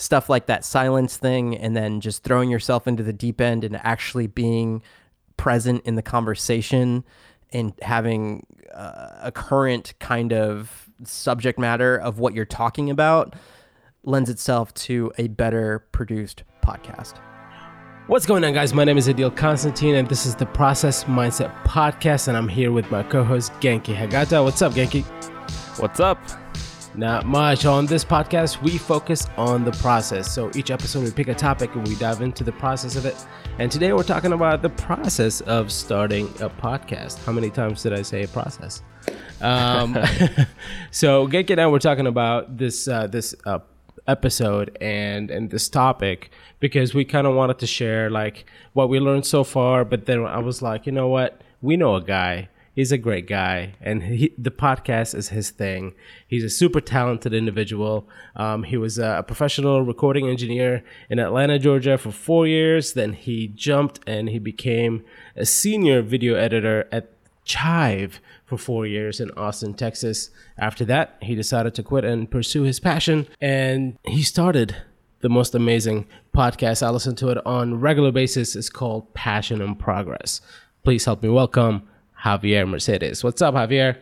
stuff like that silence thing and then just throwing yourself into the deep end and actually being present in the conversation and having uh, a current kind of subject matter of what you're talking about lends itself to a better produced podcast. What's going on, guys? My name is Adil Constantine, and this is the Process Mindset Podcast, and I'm here with my co-host Genki Hagata. What's up, Genki? What's up? Not much. On this podcast, we focus on the process. So each episode, we pick a topic and we dive into the process of it. And today, we're talking about the process of starting a podcast. How many times did I say a process? Um, so Genki and I were talking about this uh, this uh, episode and and this topic because we kind of wanted to share like what we learned so far. But then I was like, you know what? We know a guy he's a great guy and he, the podcast is his thing. He's a super talented individual. Um, he was a professional recording engineer in atlanta georgia for four years. Then he jumped and he became a senior video editor at chive for four years in austin texas. After that he decided to quit and pursue his passion and he started the most amazing podcast. I listen to it on regular basis. It's called passion and progress. Please help me welcome Javier Mercedes. What's up, Javier?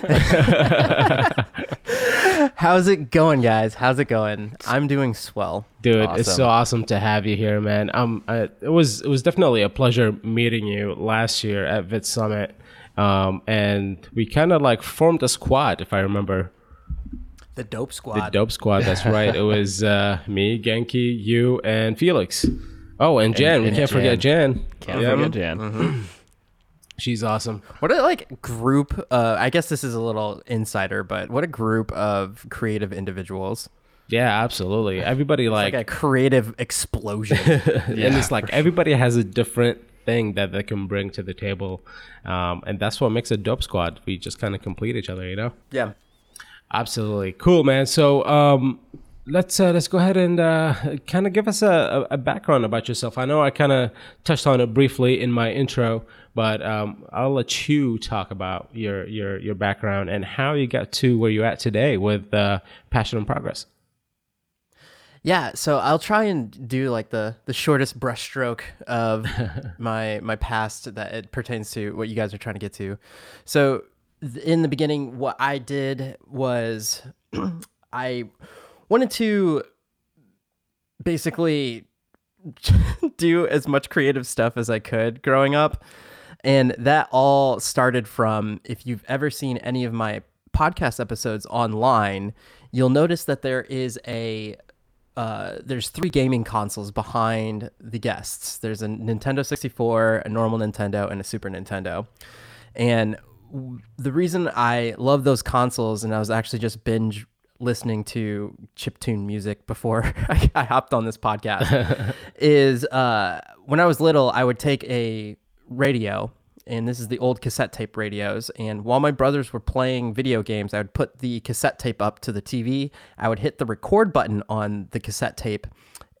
How's it going, guys? How's it going? I'm doing swell, dude. Awesome. It's so awesome to have you here, man. Um, I, it was it was definitely a pleasure meeting you last year at Vid Summit, um, and we kind of like formed a squad, if I remember. The Dope Squad. The Dope Squad. That's right. it was uh, me, Genki, you, and Felix. Oh, and Jen. And, we can't Jen. forget Jen. Can't yeah. forget Jen. Mm-hmm. She's awesome. What a like group. Uh, I guess this is a little insider, but what a group of creative individuals. Yeah, absolutely. Everybody like, like, a creative explosion. yeah, and it's like everybody has a different thing that they can bring to the table, um, and that's what makes a dope squad. We just kind of complete each other, you know. Yeah. Absolutely cool, man. So, um, let's uh, let's go ahead and uh, kind of give us a, a, background about yourself. I know I kind of touched on it briefly in my intro, but um, I'll let you talk about your your your background and how you got to where you're at today with uh, Passion and Progress. Yeah, so I'll try and do like the the shortest brushstroke of my my past that it pertains to what you guys are trying to get to. So in the beginning, what I did was I wanted to basically do as much creative stuff as I could growing up. And that all started from if you've ever seen any of my podcast episodes online, you'll notice that there is a uh, there's three gaming consoles behind the guests. There's a Nintendo 64, a normal Nintendo, and a Super Nintendo. And the reason I love those consoles, and I was actually just binge listening to chip tune music before I, I hopped on this podcast is uh, when I was little, I would take a radio, and this is the old cassette tape radios. And while my brothers were playing video games, I would put the cassette tape up to the TV. I would hit the record button on the cassette tape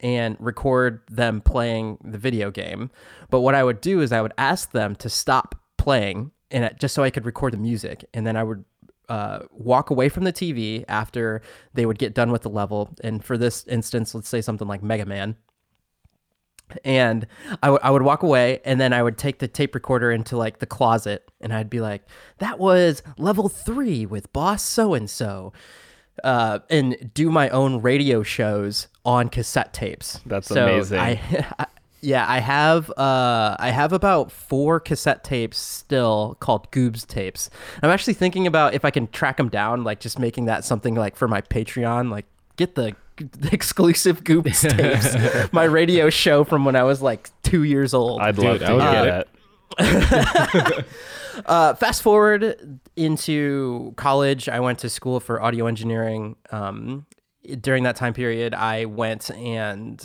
and record them playing the video game. But what I would do is I would ask them to stop playing and just so I could record the music, and then I would uh, walk away from the TV after they would get done with the level. And for this instance, let's say something like Mega Man. And I, w- I would walk away and then I would take the tape recorder into like the closet and I'd be like, that was level three with boss so and so. and do my own radio shows on cassette tapes. That's so amazing. I, Yeah, I have uh I have about four cassette tapes still called Goobs tapes. I'm actually thinking about if I can track them down, like just making that something like for my Patreon, like get the, the exclusive Goobs tapes, my radio show from when I was like two years old. I'd love Dude, to I get it. uh, fast forward into college, I went to school for audio engineering. Um, during that time period, I went and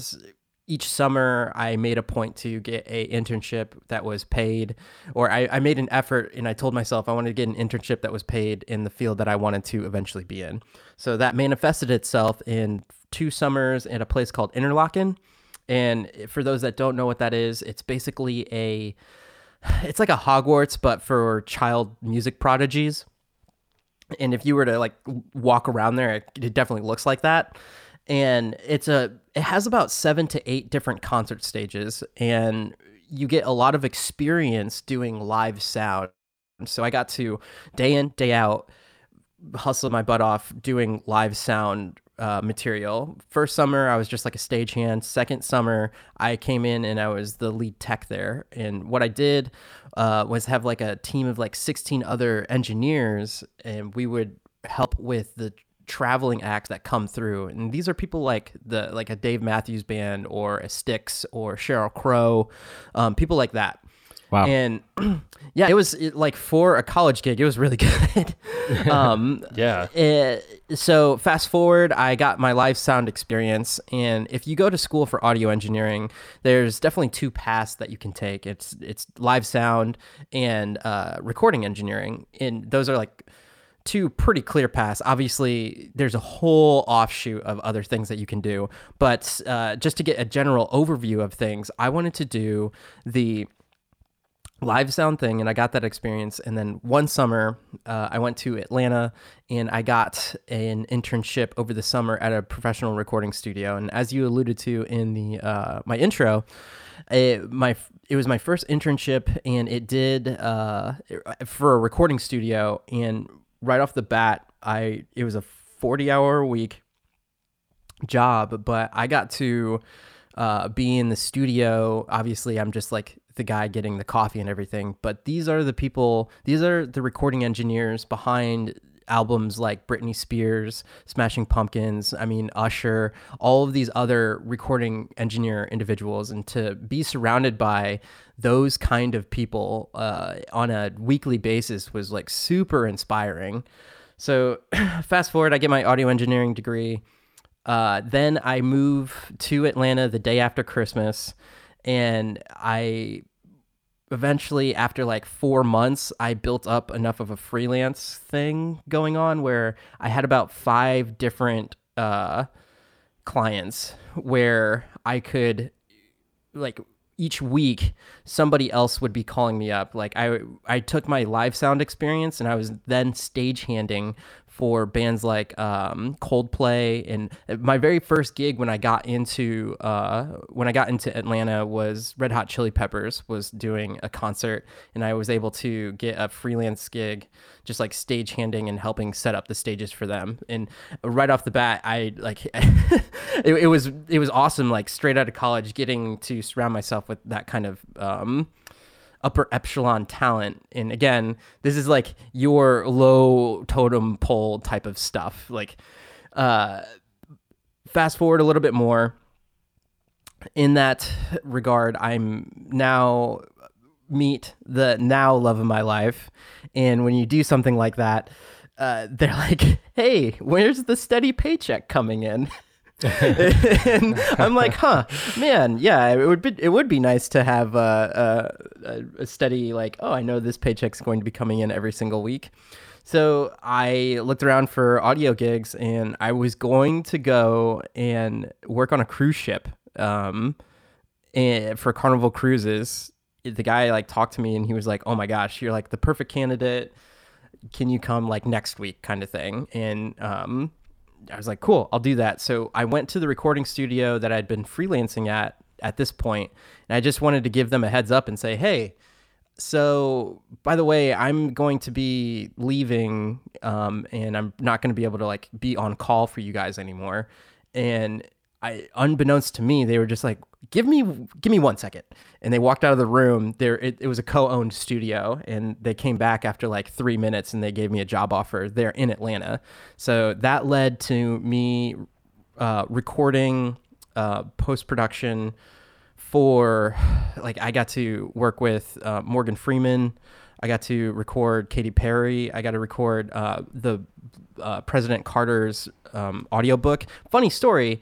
each summer I made a point to get a internship that was paid, or I, I, made an effort and I told myself I wanted to get an internship that was paid in the field that I wanted to eventually be in. So that manifested itself in two summers at a place called Interlochen. And for those that don't know what that is, it's basically a it's like a Hogwarts but for child music prodigies and if you were to like walk around there, it, it definitely looks like that. And it's a it has about seven to eight different concert stages, and you get a lot of experience doing live sound. So I got to day in day out hustle my butt off doing live sound uh, material. First summer, I was just like a stagehand. Second summer, I came in and I was the lead tech there. And what I did uh, was have like a team of like 16 other engineers, and we would help with the traveling acts that come through. And these are people like the like a Dave Matthews Band or a Styx or Sheryl Crow, um, people like that. Wow. And yeah, it was it, like for a college gig, it was really good. um, Yeah. it- so fast forward, I got my live sound experience, and if you go to school for audio engineering, there's definitely two paths that you can take. It's it's live sound and uh, recording engineering, and those are like two pretty clear paths. Obviously, there's a whole offshoot of other things that you can do, but uh, just to get a general overview of things, I wanted to do the live sound thing and i got that experience and then one summer uh, i went to atlanta and i got an internship over the summer at a professional recording studio and as you alluded to in the uh, my intro it, my it was my first internship and it did uh, for a recording studio and right off the bat i it was a 40 hour a week job, but I got to uh, be in the studio. Obviously, I'm just like the guy getting the coffee and everything, but these are the people, these are the recording engineers behind albums like Britney Spears, Smashing Pumpkins, I mean, Usher, all of these other recording engineer individuals. And to be surrounded by those kind of people uh, on a weekly basis was like super inspiring. So, fast forward, I get my audio engineering degree. Uh, then I move to Atlanta the day after Christmas, and I eventually, after like four months, I built up enough of a freelance thing going on where I had about five different uh, clients where I could like each week somebody else would be calling me up. Like i i took my live sound experience and i was then stagehanding for bands like um, Coldplay. And my very first gig when I got into uh, when I got into Atlanta was Red Hot Chili Peppers was doing a concert. And I was able to get a freelance gig just like stage handing and helping set up the stages for them. And right off the bat I like it, it was it was awesome like straight out of college getting to surround myself with that kind of um, upper echelon talent. And again, this is like your low totem pole type of stuff. Like, uh, fast forward a little bit more. In that regard, I'm now meet the now love of my life. And when you do something like that, uh, they're like, hey, where's the steady paycheck coming in? and I'm like, huh, man, yeah, it would be it would be nice to have a, a, a steady like, oh, I know this paycheck's going to be coming in every single week. So I looked around for audio gigs, and I was going to go and work on a cruise ship, um, and for Carnival Cruises. The guy like talked to me, and he was like, "Oh my gosh, you're like the perfect candidate. Can you come like next week?" kind of thing, and um, I was like, cool, I'll do that. So I went to the recording studio that I'd been freelancing at at this point, and I just wanted to give them a heads up and say, hey, so by the way, I'm going to be leaving, um, and I'm not going to be able to like be on call for you guys anymore. And I, unbeknownst to me, they were just like, "Give me, give me one second. And they walked out of the room. There, it, it was a co-owned studio, and they came back after like three minutes, and they gave me a job offer there in Atlanta. So that led to me uh, recording uh, post production for, like, I got to work with uh, Morgan Freeman. I got to record Katy Perry. I got to record uh, the uh, President Carter's um, audiobook. Funny story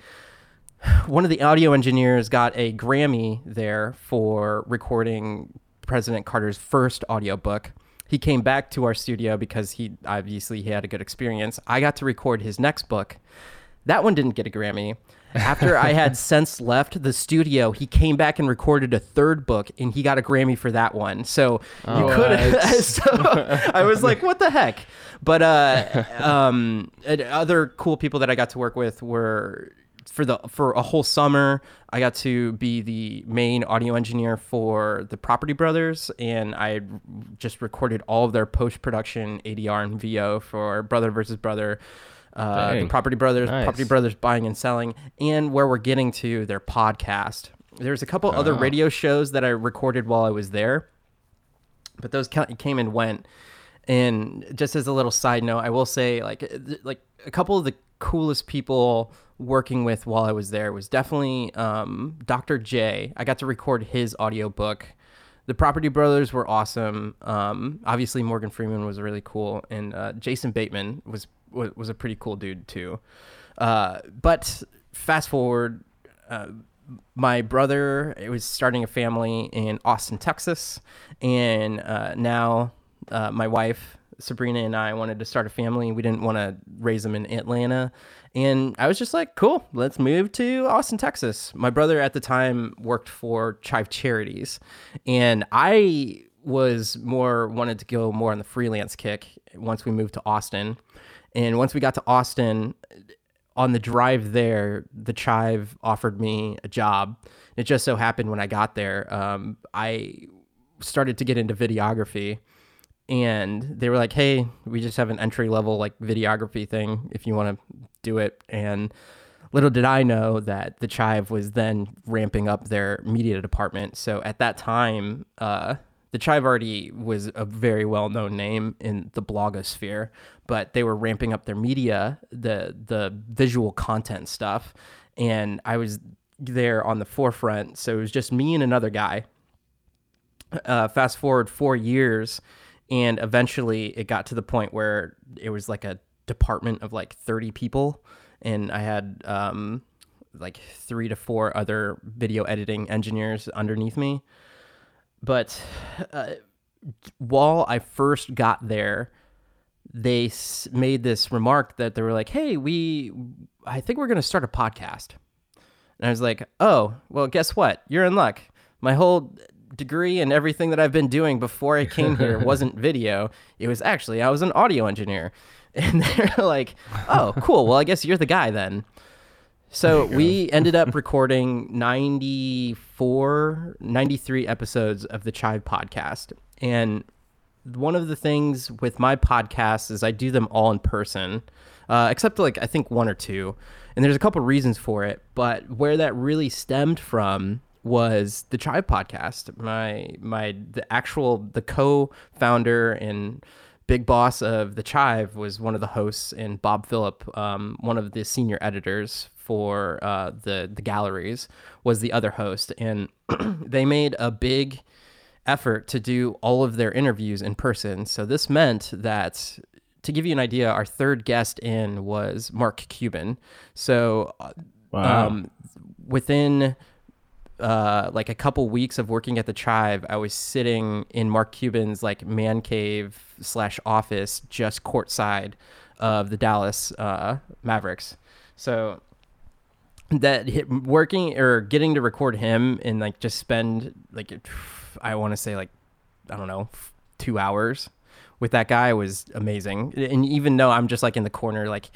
one of the audio engineers got a Grammy there for recording President Carter's first audiobook. He came back to our studio because he obviously he had a good experience. I got to record his next book. That one didn't get a Grammy. After I had since left the studio, he came back and recorded a third book, and he got a Grammy for that one. So you could. so I was like, "What the heck?" But uh, um, other cool people that I got to work with were for the for a whole summer. I got to be the main audio engineer for the Property Brothers, and I just recorded all of their post production ADR and VO for Brother versus Brother uh, the Property Brothers, Nice. Property Brothers Buying and Selling, and where we're getting to their podcast. There's a couple other radio shows that I recorded while I was there, but those came and went. And just as a little side note, I will say like like a couple of the coolest people working with while I was there was definitely um, Dr. J. I got to record his audiobook. The Property Brothers were awesome. Um, obviously, Morgan Freeman was really cool, and uh, Jason Bateman was, was a pretty cool dude too. Uh, but fast forward, uh, my brother was starting a family in Austin, Texas, and uh, now uh, my wife Sabrina and I wanted to start a family. We didn't want to raise them in Atlanta, and I was just like, "Cool, let's move to Austin, Texas." My brother at the time worked for Chive Charities, and I was more wanted to go more on the freelance kick once we moved to Austin. And once we got to Austin, on the drive there, the Chive offered me a job. It just so happened when I got there, um, I started to get into videography, and they were like, "Hey, we just have an entry level like videography thing if you want to do it." And little did I know that the Chive was then ramping up their media department. So at that time, uh, the Chive already was a very well known name in the blogosphere, but they were ramping up their media, the the visual content stuff, and I was there on the forefront. So it was just me and another guy. Uh, fast forward four years, and eventually it got to the point where it was like a department of like 30 people and i had um, like three to four other video editing engineers underneath me but uh, while i first got there they s- made this remark that they were like hey we i think we're going to start a podcast and I was like, oh, well, guess what? You're in luck. My whole degree and everything that I've been doing before I came here wasn't video. It was actually, I was an audio engineer. And they're like, oh, cool. Well, I guess you're the guy then. So we ended up recording 94, 93 episodes of the Chive podcast. And one of the things with my podcasts is I do them all in person, uh, except like I think one or two. And there's a couple reasons for it, but where that really stemmed from was the Chive podcast. My my the actual the co-founder and big boss of the Chive was one of the hosts, and Bob Phillip, um, one of the senior editors for uh, the the galleries, was the other host, and they made a big effort to do all of their interviews in person. So this meant that to give you an idea, our third guest in was Mark Cuban. So uh, Wow. um, within uh, like a couple weeks of working at the Chive, I was sitting in Mark Cuban's like man cave slash office, just courtside of the Dallas uh, Mavericks. So that working or getting to record him and like just spend like I want to say like I don't know two hours with that guy was amazing. And even though I'm just like in the corner like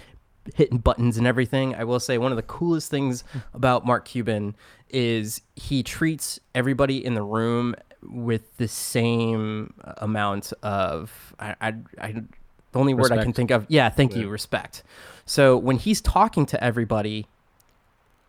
hitting buttons and everything, I will say one of the coolest things about Mark Cuban is he treats everybody in the room with the same amount of I I, I the only word I can think of yeah thank you respect. So when he's talking to everybody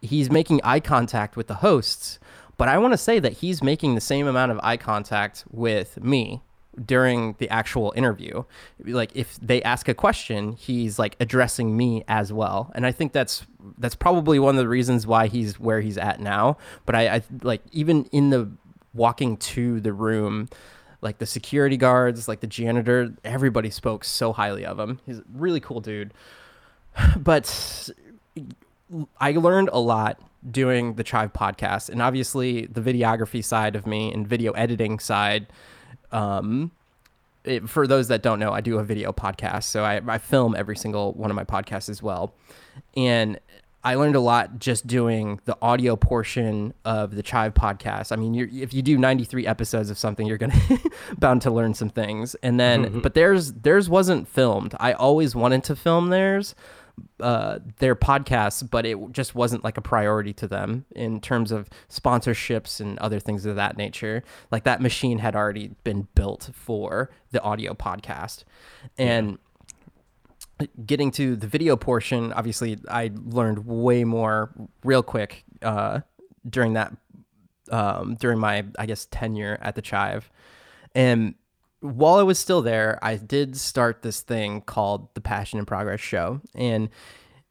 he's making eye contact with the hosts, but I want to say that he's making the same amount of eye contact with me during the actual interview. Like if they ask a question, he's like addressing me as well. And I think that's that's probably one of the reasons why he's where he's at now. But I, I like even in the walking to the room, like the security guards, like the janitor, everybody spoke so highly of him. He's a really cool dude. But I learned a lot doing the Chive podcast, and obviously the videography side of me and video editing side. Um, it, for those that don't know, I do a video podcast, so I, I film every single one of my podcasts as well, and I learned a lot just doing the audio portion of the Chive podcast. I mean, you're, if you do 93 episodes of something, you're gonna bound to learn some things. And then, but theirs theirs wasn't filmed. I always wanted to film theirs, uh, their podcasts, but it just wasn't like a priority to them in terms of sponsorships and other things of that nature. Like that machine had already been built for the audio podcast, and getting to the video portion, obviously, I learned way more real quick uh, during that um, during my I guess tenure at the Chive, and while I was still there, I did start this thing called the Passion and Progress Show, and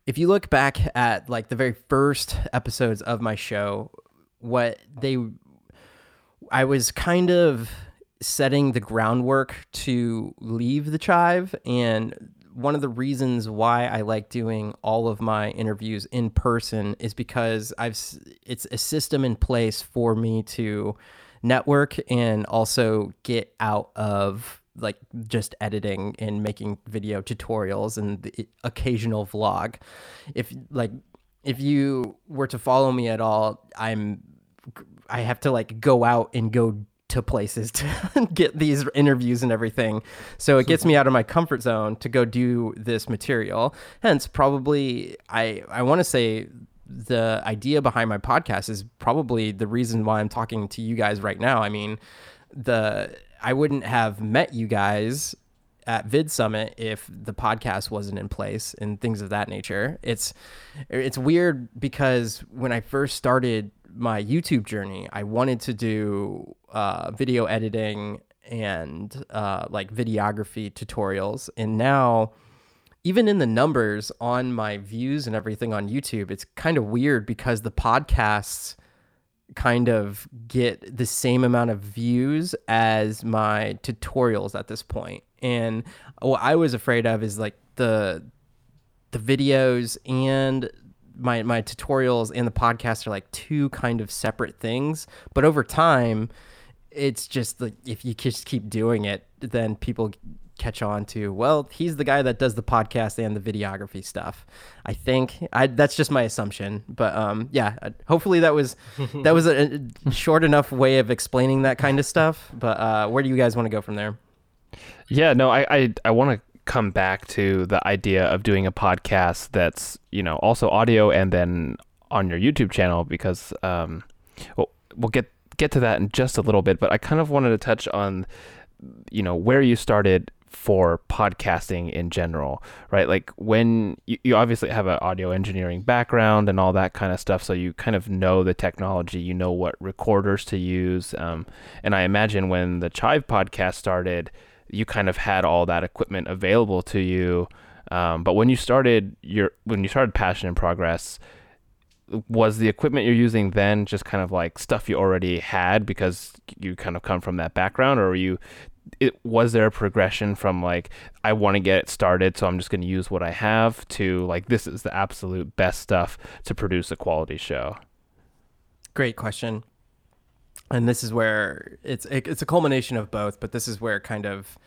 if you look back at like the very first episodes of my show, what they I was kind of setting the groundwork to leave the Chive. And one of the reasons why I like doing all of my interviews in person is because I've it's a system in place for me to network and also get out of like just editing and making video tutorials and the occasional vlog. If like if you were to follow me at all, I'm I have to like go out and go to places to get these interviews and everything. So it gets me out of my comfort zone to go do this material. Hence, probably I I want to say the idea behind my podcast is probably the reason why I'm talking to you guys right now. I mean, the I wouldn't have met you guys at Vid Summit if the podcast wasn't in place and things of that nature. It's it's weird because when I first started my YouTube journey, I wanted to do uh, video editing and uh, like videography tutorials. And now, even in the numbers on my views and everything on YouTube, it's kind of weird because the podcasts kind of get the same amount of views as my tutorials at this point. And what I was afraid of is like the the videos and my my tutorials and the podcast are like two kind of separate things. But over time, it's just like if you just keep doing it, then people catch on to well he's the guy that does the podcast and the videography stuff i think I, that's just my assumption but um yeah uh, hopefully that was that was a, a short enough way of explaining that kind of stuff but uh where do you guys want to go from there yeah no i i, I want to come back to the idea of doing a podcast that's you know also audio and then on your YouTube channel because um, well, we'll get get to that in just a little bit. But I kind of wanted to touch on you know where you started for podcasting in general, right? Like when you, you obviously have an audio engineering background and all that kind of stuff, so you kind of know the technology, you know what recorders to use. Um, and I imagine when the Chive podcast started, you kind of had all that equipment available to you. Um, but when you started your when you started Passion and Progress, was the equipment you're using then just kind of like stuff you already had because you kind of come from that background, or were you? It was there a progression from like I want to get it started, so I'm just going to use what I have to like this is the absolute best stuff to produce a quality show. Great question and this is where it's it's a culmination of both but this is where kind of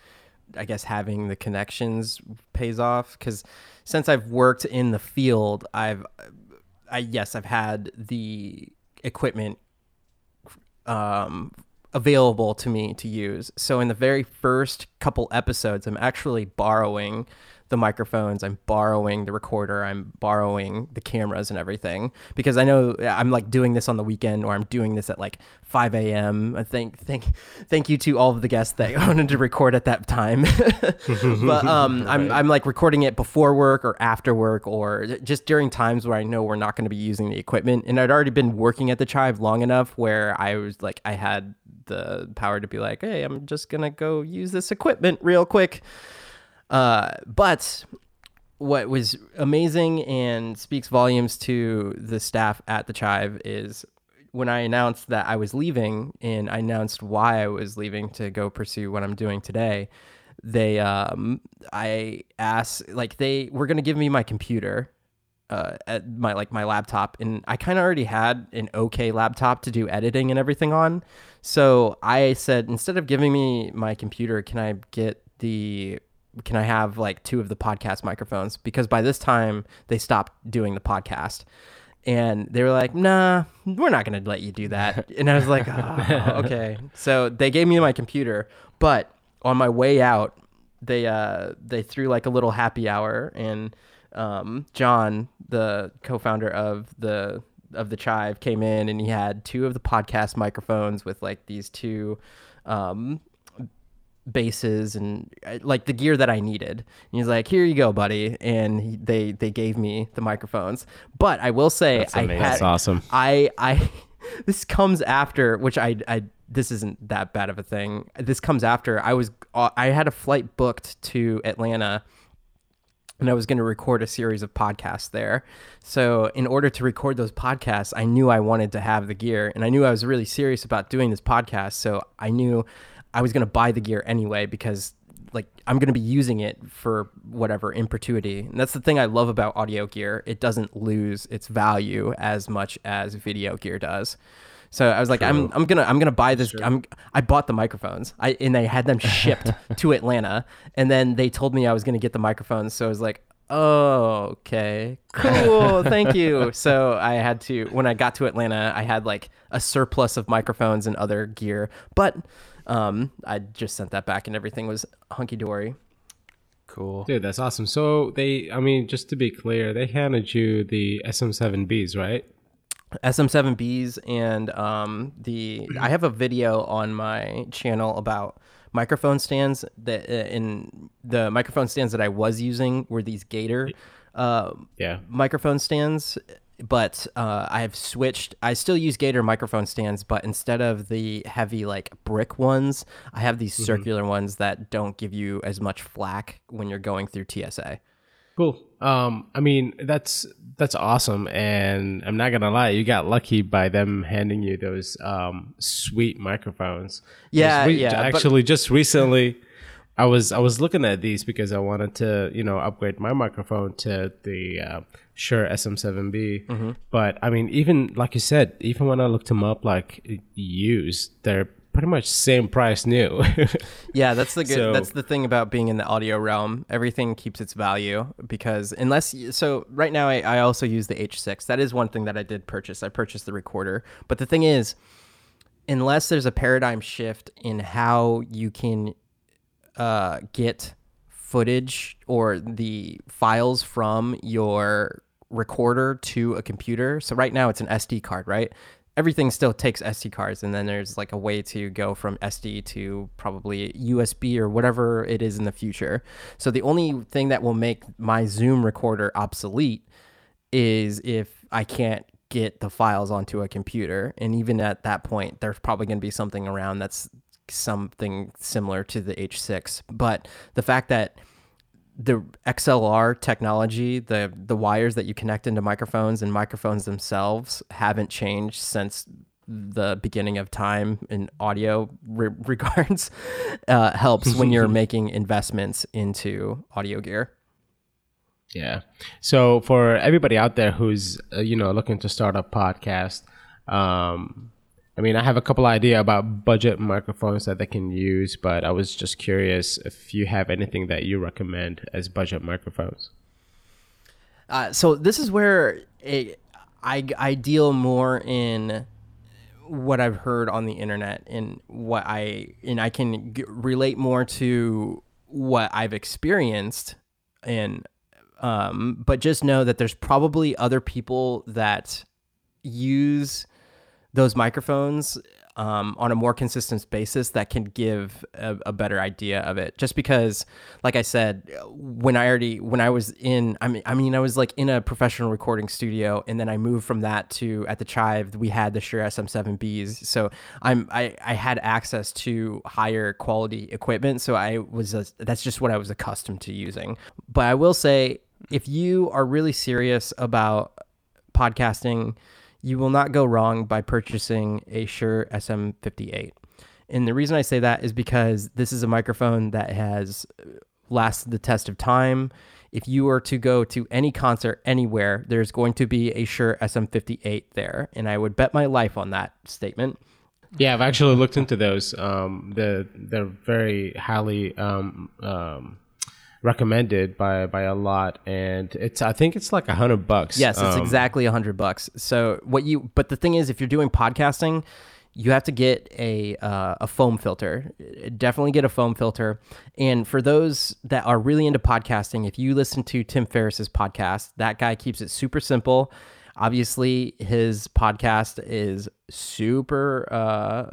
i guess having the connections pays off because since i've worked in the field i've i yes i've had the equipment um, available to me to use so in the very first couple episodes i'm actually borrowing the microphones, I'm borrowing the recorder, I'm borrowing the cameras and everything because I know I'm like doing this on the weekend or I'm doing this at like 5 a.m. I think thank thank you to all of the guests that wanted to record at that time. but um, right. I'm I'm like recording it before work or after work or just during times where I know we're not going to be using the equipment. And I'd already been working at the Chive long enough where I was like I had the power to be like, hey, I'm just gonna go use this equipment real quick. Uh, but what was amazing and speaks volumes to the staff at the Chive is when I announced that I was leaving and I announced why I was leaving to go pursue what I'm doing today, they um I asked like they were gonna give me my computer uh, at my like my laptop, and I kind of already had an okay laptop to do editing and everything on. So I said instead of giving me my computer, can I get the can I have like two of the podcast microphones? Because by this time they stopped doing the podcast. And they were like, nah, we're not going to let you do that. And I was like, oh, okay. So they gave me my computer. But on my way out, they uh, they threw like a little happy hour. And um, John, the co founder of the of the Chive, came in and he had two of the podcast microphones with like these two um, bases and uh, like the gear that I needed. And he's like, "Here you go, buddy." And he, they they gave me the microphones. But I will say, That's I had That's awesome. I I this comes after which I I this isn't that bad of a thing. This comes after I was uh, I had a flight booked to Atlanta and I was going to record a series of podcasts there. So, in order to record those podcasts, I knew I wanted to have the gear and I knew I was really serious about doing this podcast. So, I knew I was going to buy the gear anyway because like I'm going to be using it for whatever in. And that's the thing I love about audio gear. It doesn't lose its value as much as video gear does. So I was like, I'm, I'm gonna I'm gonna buy this. I'm I bought the microphones. I and they had them shipped to Atlanta, and then they told me I was gonna get the microphones. So I was like, oh, okay, cool, thank you. So I had to when I got to Atlanta, I had like a surplus of microphones and other gear, but um, I just sent that back, and everything was hunky dory. Cool. Dude, that's awesome. So they, I mean, just to be clear, they handed you the SM7Bs, right? SM7Bs and um, the I have a video on my channel about microphone stands that uh, in the microphone stands that I was using were these Gator uh, Yeah. microphone stands but uh, I have switched I still use Gator microphone stands but instead of the heavy like brick ones I have these circular ones that don't give you as much flack when you're going through TSA. Cool. Um, I mean, that's that's awesome, and I'm not gonna lie, you got lucky by them handing you those um, sweet microphones. Yeah, we- yeah, but- Actually, just recently, I was I was looking at these because I wanted to you know upgrade my microphone to the uh, Shure SM7B. Mm-hmm. But I mean, even like you said, even when I looked them up like used, they're pretty much same price new. Yeah, that's the good. So- that's the thing about being in the audio realm. Everything keeps its value because unless you, so right now I, I also use the H6. That is one thing that I did purchase. I purchased the recorder, but the thing is, unless there's a paradigm shift in how you can uh, get footage or the files from your recorder to a computer. So right now it's an SD card, right? Everything still takes SD cards, and then there's like a way to go from SD to probably USB or whatever it is in the future. So the only thing that will make my Zoom recorder obsolete is if I can't get the files onto a computer. And even at that point, there's probably going to be something around that's something similar to the H6. But the fact that the XLR technology, the the wires that you connect into microphones and microphones themselves haven't changed since the beginning of time in audio re- regards uh, helps when you're making investments into audio gear. Yeah. So for everybody out there who's uh, you know looking to start a podcast, um, I mean, I have a couple idea about budget microphones that they can use, but I was just curious if you have anything that you recommend as budget microphones. Uh, so this is where it, I I deal more in what I've heard on the internet and what I and I can g- relate more to what I've experienced and um but just know that there's probably other people that use those microphones um, on a more consistent basis that can give a, a better idea of it. Just because, like I said, when I already when I was in, I mean, I mean, I was like in a professional recording studio, and then I moved from that to at the Chive we had the Shure SM7Bs, so I'm I I had access to higher quality equipment, so I was a, that's just what I was accustomed to using. But I will say, if you are really serious about podcasting, you will not go wrong by purchasing a Shure SM58. And the reason I say that is because this is a microphone that has lasted the test of time. if you were to go to any concert anywhere, there's going to be a Shure SM58 there, and I would bet my life on that statement. Yeah, I've actually looked into those. Um, they're they're very highly um, um, recommended by by a lot, and it's I think it's like a hundred bucks. Yes, it's Um, exactly a hundred bucks. So what you, but the thing is, if you're doing podcasting, you have to get a uh, a foam filter. Definitely get a foam filter. And for those that are really into podcasting, if you listen to Tim Ferriss's podcast, that guy keeps it super simple. Obviously, his podcast is super uh,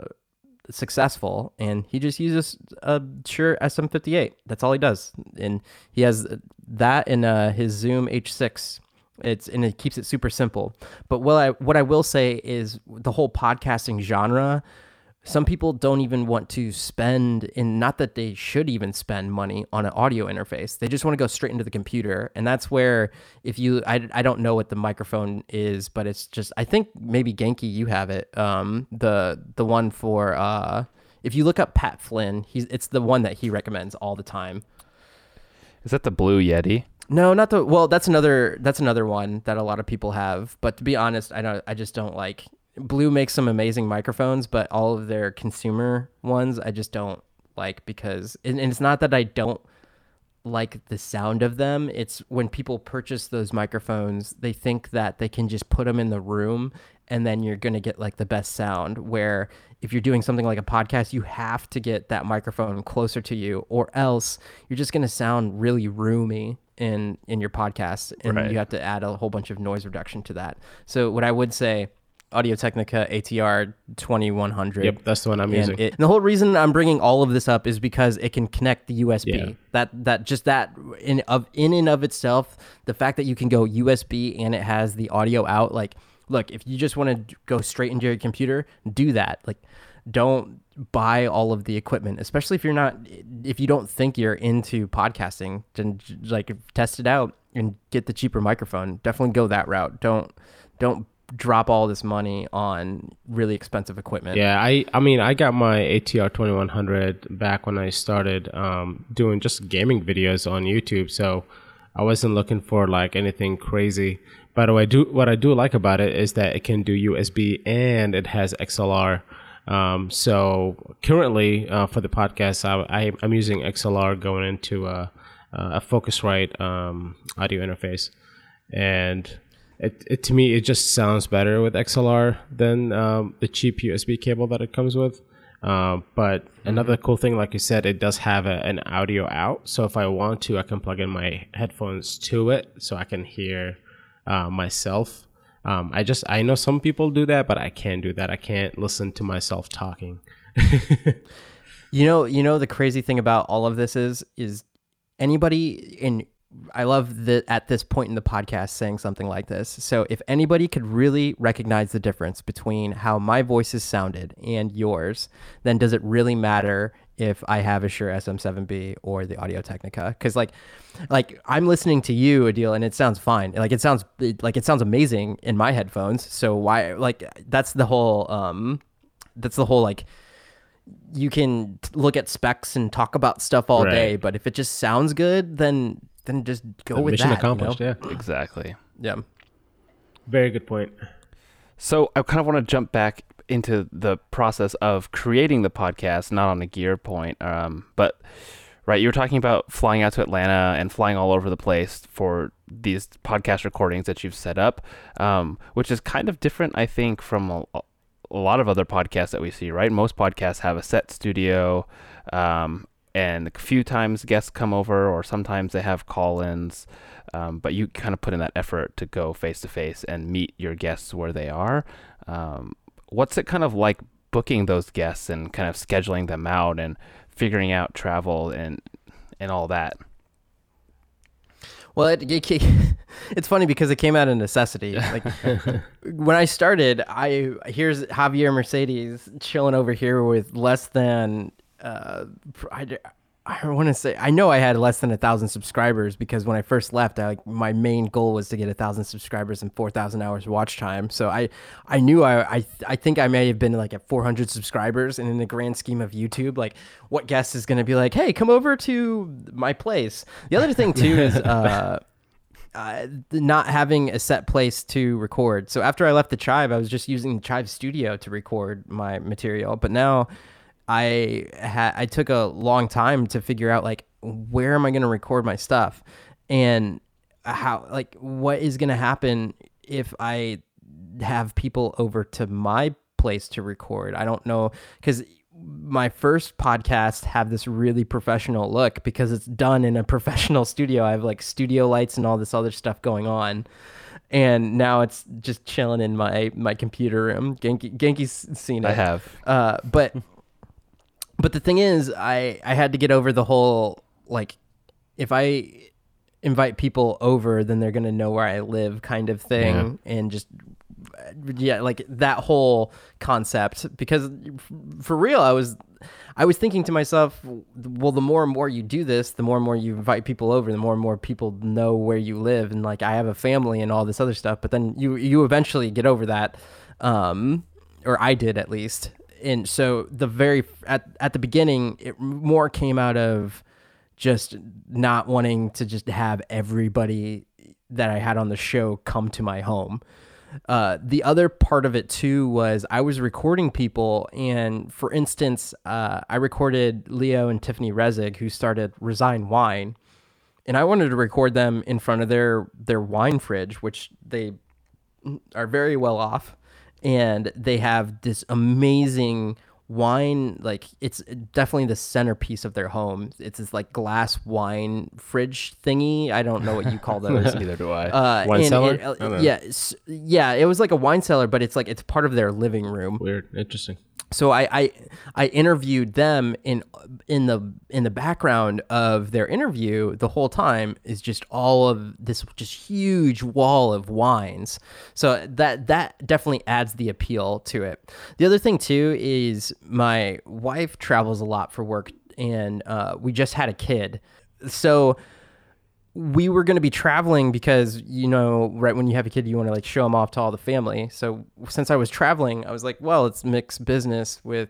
successful, and he just uses a Shure SM58. That's all he does, and he has that in uh, his Zoom H6. It's and it keeps it super simple. But what I what I will say is the whole podcasting genre. Some people don't even want to spend, and not that they should even spend money on an audio interface. They just want to go straight into the computer, and that's where if you, I, I don't know what the microphone is, but it's just I think maybe Genki you have it. Um, the the one for uh, if you look up Pat Flynn, he's it's the one that he recommends all the time. Is that the Blue Yeti? No, not the well. That's another. That's another one that a lot of people have. But to be honest, I don't. I just don't like. Blue makes some amazing microphones, but all of their consumer ones, I just don't like because. And, and it's not that I don't like the sound of them. It's when people purchase those microphones, they think that they can just put them in the room and then you're going to get like the best sound. Where if you're doing something like a podcast, you have to get that microphone closer to you, or else you're just going to sound really roomy in in your podcast, and Right. you have to add a whole bunch of noise reduction to that. So what I would say. Audio Technica ATR 2100. Yep, that's the one I'm And using. it- and the whole reason I'm bringing all of this up is because it can connect the USB. Yeah. That that just that in of in and of itself, the fact that you can go USB and it has the audio out. Like, look, if you just want to go straight into your computer, do that. Like, don't buy all of the equipment, especially if you're not if you don't think you're into podcasting. Then like test it out and get the cheaper microphone. Definitely go that route. Don't don't drop all this money on really expensive equipment. Yeah, I I mean I got my ATR 2100 back when I started um, doing just gaming videos on YouTube, so I wasn't looking for like anything crazy. But what I do what I do like about it is that it can do USB and it has XLR. Um, so currently uh, for the podcast, I, I I'm using XLR going into a a Focusrite um, audio interface, and it, it to me it just sounds better with XLR than um, the cheap USB cable that it comes with. Um, but another cool thing, like you said, it does have a, an audio out. So if I want to, I can plug in my headphones to it, so I can hear uh, myself. Um, I just I know some people do that, but I can't do that. I can't listen to myself talking. You know, you know the crazy thing about all of this is is anybody in I love that at this point in the podcast saying something like this. So if anybody could really recognize the difference between how my voices sounded and yours, then does it really matter if I have a Shure SM7B or the Audio Technica? Because like, like I'm listening to you, Adil, and it sounds fine. Like it sounds like it sounds amazing in my headphones. So why like that's the whole um that's the whole like you can t- look at specs and talk about stuff all Right. day, but if it just sounds good, then then just go with Mission that. you know? accomplished. Yeah, Exactly. Yeah. very good point. So I kind of want to jump back into the process of creating the podcast, not on a gear point, um, but right, you were talking about flying out to Atlanta and flying all over the place for these podcast recordings that you've set up, um, which is kind of different, I think, from a, a lot of other podcasts that we see. Right, most podcasts have a set studio. Um, and a few times guests come over, or sometimes they have call-ins. Um, but you kind of put in that effort to go face to face and meet your guests where they are. Um, what's it kind of like booking those guests and kind of scheduling them out and figuring out travel and and all that? Well, it, it, it's funny because it came out of necessity. Like when I started, I here's Javier Mercedes chilling over here with less than uh, I, I want to say I know I had less than a thousand subscribers because when I first left, I, like my main goal was to get a thousand subscribers and four thousand hours watch time. So I I knew I, I I think I may have been like at four hundred subscribers, and in the grand scheme of YouTube, like what guest is going to be like, hey, come over to my place. The other thing too is. uh uh, not having a set place to record. So after I left the Chive, I was just using the Chive Studio to record my material. But now I had I took a long time to figure out like where am I going to record my stuff and how like what is going to happen if I have people over to my place to record. I don't know cuz my first podcast have this really professional look because it's done in a professional studio. I have like studio lights and all this other stuff going on. And now it's just chilling in my my computer room. Genki Genki's seen it. I have. Uh, but but the thing is, I I had to get over the whole like if I invite people over, then they're gonna know where I live, kind of thing, and just yeah, like that whole concept. Because for real, I was I was thinking to myself, well, the more and more you do this, the more and more you invite people over, the more and more people know where you live, and like I have a family and all this other stuff. But then you you eventually get over that, um, or I did at least and so the very at at the beginning, it more came out of just not wanting to just have everybody that I had on the show come to my home. Uh, the other part of it too was I was recording people, and for instance, uh, I recorded Leo and Tiffany Resig, who started Resign Wine, and I wanted to record them in front of their their wine fridge, which they are very well off and they have this amazing wine like it's definitely the centerpiece of their home it's this like glass wine fridge thingy i don't know what you call those Neither do I. uh Wine cellar? it- uh, I yeah yeah it was like a wine cellar but it's like it's part of their living room Weird. Interesting. So I, I I interviewed them in in the in the background of their interview the whole time is just all of this just huge wall of wines. So that that definitely adds the appeal to it. The other thing too is my wife travels a lot for work and uh, we just had a kid. So we were going to be traveling because you know right when you have a kid you want to like show them off to all the family. So since i was traveling i was like well it's mixed business with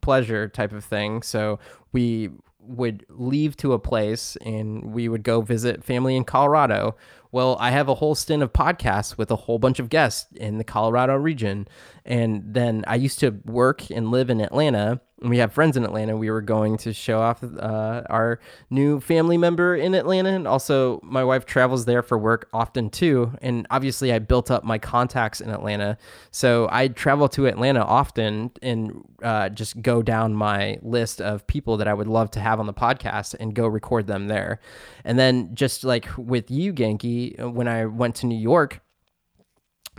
pleasure type of thing. So we would leave to a place and we would go visit family in colorado. Well i have a whole stint of podcasts with a whole bunch of guests in the colorado region. And then i used to work and live in atlanta we have friends in Atlanta. We were going to show off uh, our new family member in Atlanta, and also my wife travels there for work often too. And obviously, I built up my contacts in Atlanta, so I travel to Atlanta often and uh, just go down my list of people that I would love to have on the podcast and go record them there. And then just like with you, Genki, when I went to New York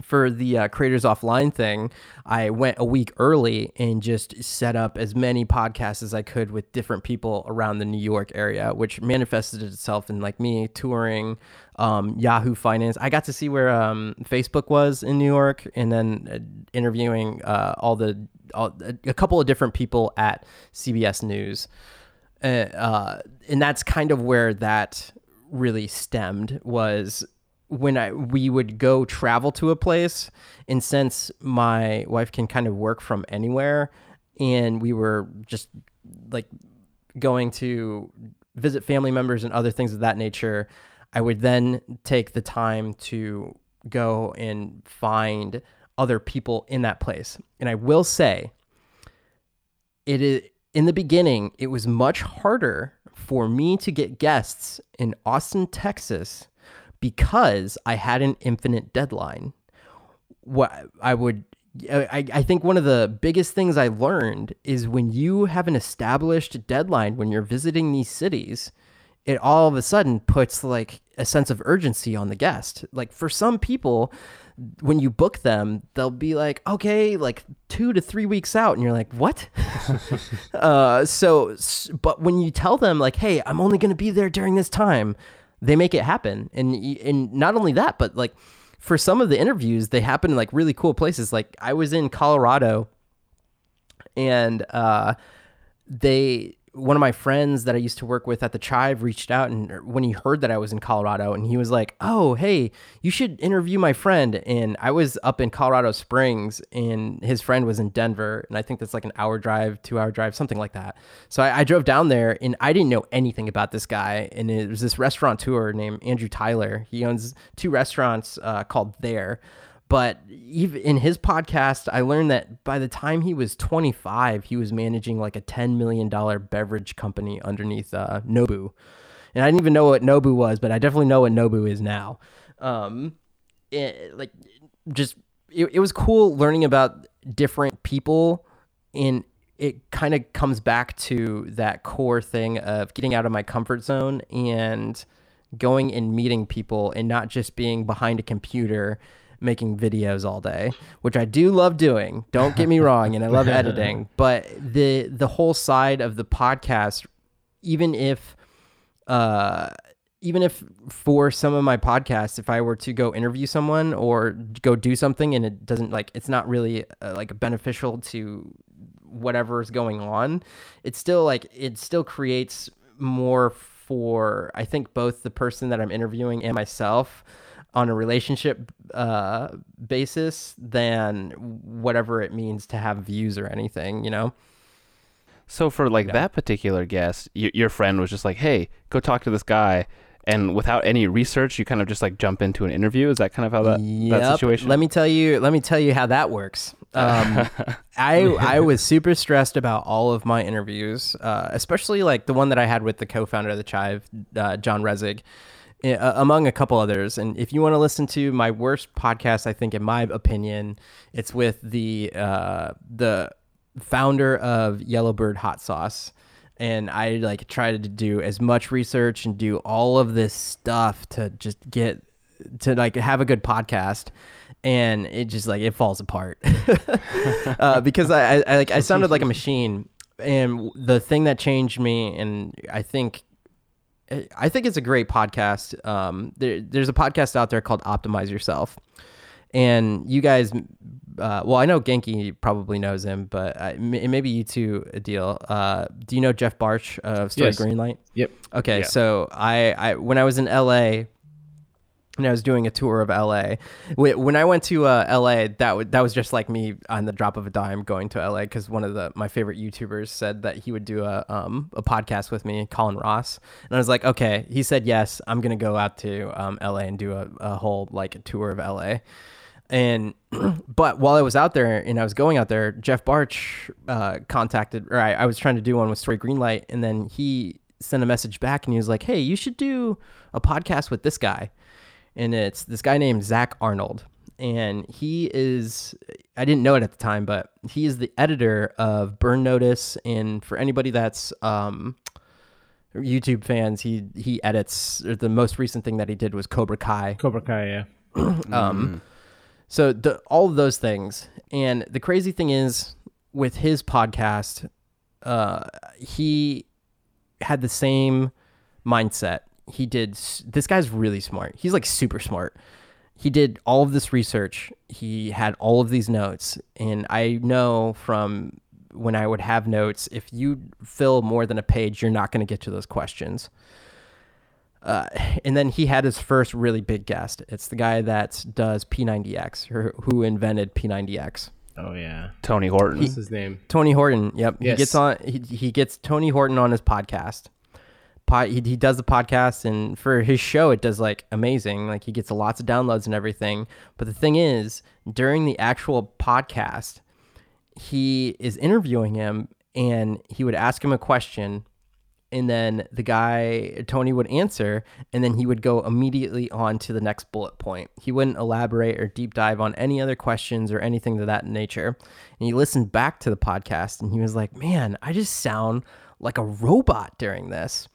for the uh, creators offline thing i went a week early and just set up as many podcasts as i could with different people around the new york area which manifested itself in like me touring um, yahoo finance. I got to see where um, facebook was in new york and then uh, interviewing uh, all the all, a couple of different people at cbs news. Uh, uh, and that's kind of where that really stemmed was when I we would go travel to a place, and since my wife can kind of work from anywhere, and we were just like going to visit family members and other things of that nature, I would then take the time to go and find other people in that place. And I will say, it is in the beginning, it was much harder for me to get guests in Austin, Texas, because I had an infinite deadline. What I would, I, I think one of the biggest things I learned is when you have an established deadline when you're visiting these cities, it all of a sudden puts like a sense of urgency on the guest. Like for some people, when you book them, they'll be like, okay, like two to three weeks out. And you're like, what? uh, so, but when you tell them, like, hey, I'm only going to be there during this time, they make it happen. And, and not only that, but like for some of the interviews, they happen in like really cool places. Like I was in Colorado and uh, they one of my friends that I used to work with at the Chive reached out and er, when he heard that I was in Colorado and he was like, "Oh, hey, you should interview my friend." And I was up in Colorado Springs and his friend was in Denver, and I think that's like an hour drive, two hour drive, something like that. So I, I drove down there and I didn't know anything about this guy. And it was this restaurateur named Andrew Tyler. He owns two restaurants uh, called There. But even in his podcast, I learned that by the time he was 25, he was managing like a $10 million beverage company underneath uh, Nobu. And I didn't even know what Nobu was, but I definitely know what Nobu is now. Um, it, like, just it, it was cool learning about different people and it kind of comes back to that core thing of getting out of my comfort zone and going and meeting people and not just being behind a computer making videos all day, which I do love doing. Don't get me wrong, and I love editing, but the the whole side of the podcast, even if uh even if for some of my podcasts if i were to go interview someone or go do something and it doesn't like it's not really uh, like beneficial to whatever is going on it still like it still creates more for i think both the person that i'm interviewing and myself on a relationship uh, basis than whatever it means to have views or anything, you know? So for like Yeah. that particular guest, y- your friend was just like, "Hey, go talk to this guy," and without any research, you kind of just like jump into an interview. Is that kind of how that that situation? Let me tell you. Let me tell you how that works. Um, I I was super stressed about all of my interviews, uh, especially like the one that I had with the co-founder of the Chive, uh, John Resig, uh, among a couple others. And if you want to listen to my worst podcast, I think in my opinion, it's with the uh, the founder of Yellowbird Hot Sauce. And I like tried to do as much research and do all of this stuff to just get to like have a good podcast and it just like it falls apart uh, because I, I, I like I sounded like a machine and the thing that changed me and I think I think it's a great podcast. Um, there, there's a podcast out there called Optimize Yourself, and you guys, uh, well, I know Genki probably knows him, but I, maybe you two, Adil. Uh, do you know Jeff Bartsch of Story Yes. Greenlight? Yep. Okay, Yeah. so I, I when I was in LA and I was doing a tour of LA. When I went to uh, LA, that w- that was just like me on the drop of a dime going to LA because one of the my favorite YouTubers said that he would do a um a podcast with me, Colin Ross, and I was like, okay. He said yes, I'm gonna go out to um, LA and do a, a whole like a tour of LA. And but while I was out there and I was going out there, Jeff Bartsch uh, contacted, or I, I was trying to do one with Story Greenlight, and then he sent a message back and he was like, "Hey, you should do a podcast with this guy." And it's this guy named Zach Arnold, and he is I didn't know it at the time, but he is the editor of Burn Notice, and for anybody that's um, YouTube fans, he he edits. Or the most recent thing that he did was Cobra Kai. Cobra Kai, yeah. Um, so the all of those things, and the crazy thing is with his podcast, uh, he had the same mindset. He did. This guy's really smart. He's like super smart. He did all of this research. He had all of these notes, and I know from when I would have notes, if you fill more than a page, you're not going to get to those questions. Uh, and then he had his first really big guest. It's the guy that does P90X, or who invented P90X. Oh yeah. Tony Horton. What's his name? Tony Horton. Yep. He gets on. He, he gets Tony Horton on his podcast. Pod, he, he does the podcast, and for his show, it does like amazing. Like he gets lots of downloads and everything. But the thing is, during the actual podcast, he is interviewing him, and he would ask him a question, and then the guy Tony would answer, and then he would go immediately on to the next bullet point. He wouldn't elaborate or deep dive on any other questions or anything of that nature. And he listened back to the podcast, and he was like, "Man, I just sound like a robot during this."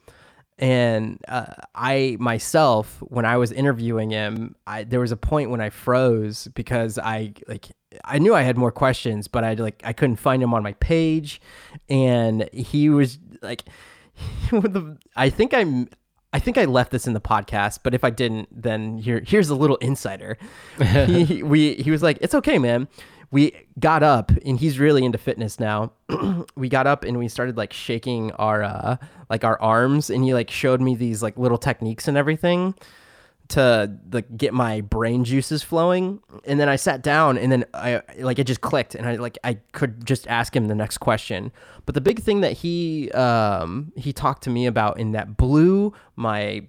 And uh, I myself, when I was interviewing him, I, there was a point when I froze because I like I knew I had more questions, but I like I couldn't find him on my page, and he was like, I think I'm. I think I left this in the podcast, but if I didn't, then here here's a little insider. he, we he was like, "It's okay, man. We got up and he's really into fitness now. we got up and we started like shaking our uh like our arms and he like showed me these like little techniques and everything to like get my brain juices flowing and then i sat down and then i like it just clicked and i like i could just ask him the next question but the big thing that he um he talked to me about and that blew my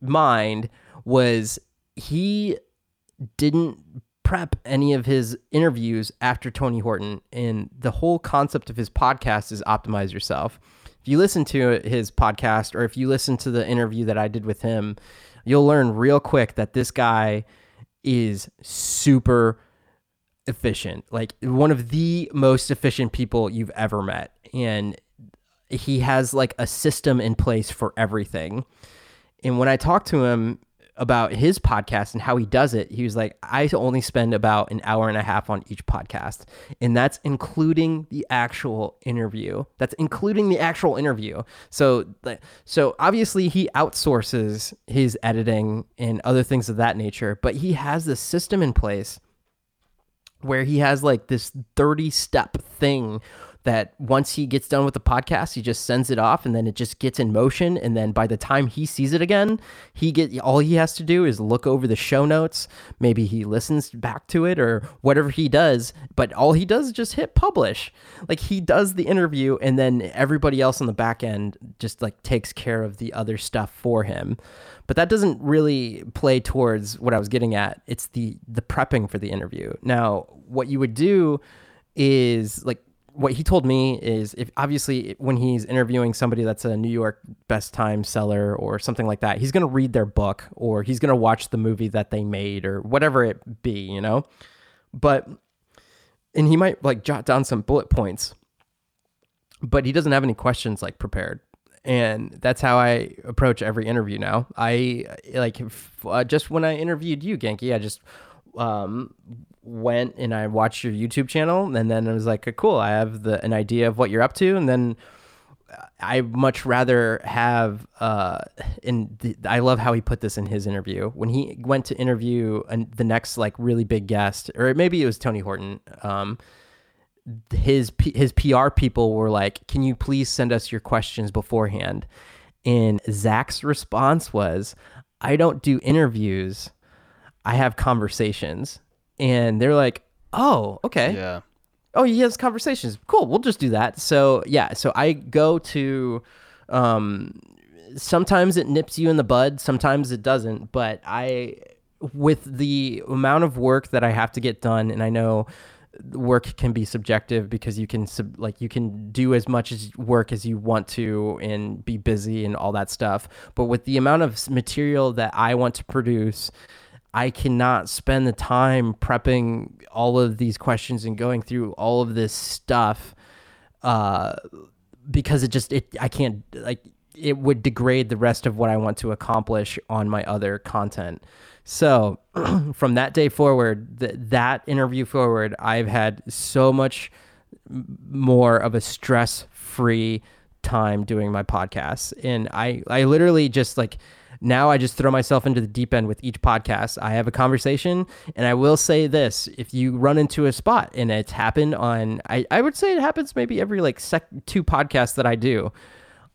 mind was he didn't prep any of his interviews after Tony Horton and the whole concept of his podcast is optimize yourself. If you listen to his podcast or if you listen to the interview that I did with him, you'll learn real quick that this guy is super efficient. Like one of the most efficient people you've ever met and he has like a system in place for everything. And when I talked to him about his podcast and how he does it, he was like, I only spend about an hour and a half on each podcast. And that's including the actual interview. That's including the actual interview. So, so obviously he outsources his editing and other things of that nature, but he has this system in place where he has like this 30 step thing that once he gets done with the podcast, he just sends it off and then it just gets in motion. And then by the time he sees it again, he get all he has to do is look over the show notes. Maybe he listens back to it or whatever he does. But all he does is just hit publish. Like he does the interview and then everybody else on the back end just like takes care of the other stuff for him. But that doesn't really play towards what I was getting at. It's the the prepping for the interview. Now, what you would do is like what he told me is if obviously when he's interviewing somebody that's a New York best time seller or something like that, he's going to read their book or he's going to watch the movie that they made or whatever it be, you know? But and he might like jot down some bullet points. But he doesn't have any questions like prepared. And that's how I approach every interview now. I like uh, just when I interviewed you, Genki, I just um, went and I watched your YouTube channel, and then I was like, cool, I have the an idea of what you're up to, and then I much rather have. Uh, in the, I love how he put this in his interview when he went to interview an, the next like really big guest, or maybe it was Tony Horton. Um, his his PR people were like, "Can you please send us your questions beforehand?" And Zach's response was, "I don't do interviews." I have conversations. And they're like, oh, okay. Yeah. Oh, he has conversations. Cool. We'll just do that. So, yeah. So I go to, um, sometimes it nips you in the bud, sometimes it doesn't. But I, with the amount of work that I have to get done, and I know work can be subjective because you can sub, like you can do as much as work as you want to and be busy and all that stuff but with the amount of material that I want to produce I cannot spend the time prepping all of these questions and going through all of this stuff uh, because it just it I can't like it would degrade the rest of what I want to accomplish on my other content. So from that day forward, th- that interview forward, I've had so much more of a stress free time doing my podcasts, and I I literally just like now I just throw myself into the deep end with each podcast. I have a conversation, and I will say this: if you run into a spot, and it's happened on, I, I would say it happens maybe every like sec two podcasts that I do,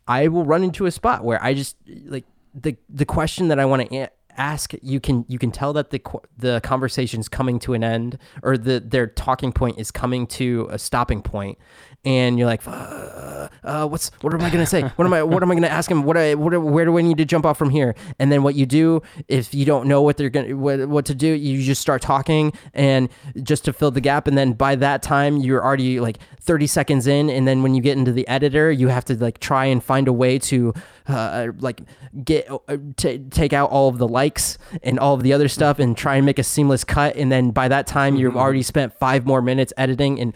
I will run into a spot where I just like the the question that I want to ask you can you can tell that the the conversation's coming to an end or the their talking point is coming to a stopping point and you're like, uh, uh, what's what am I gonna say? What am I what am I gonna ask him? What I what where do I need to jump off from here? And then what you do if you don't know what they're gonna what, what to do, you just start talking and just to fill the gap. And then by that time, you're already like 30 seconds in. And then when you get into the editor, you have to like try and find a way to uh, like get uh, t- take out all of the likes and all of the other stuff and try and make a seamless cut. And then by that time, you've mm-hmm. already spent five more minutes editing and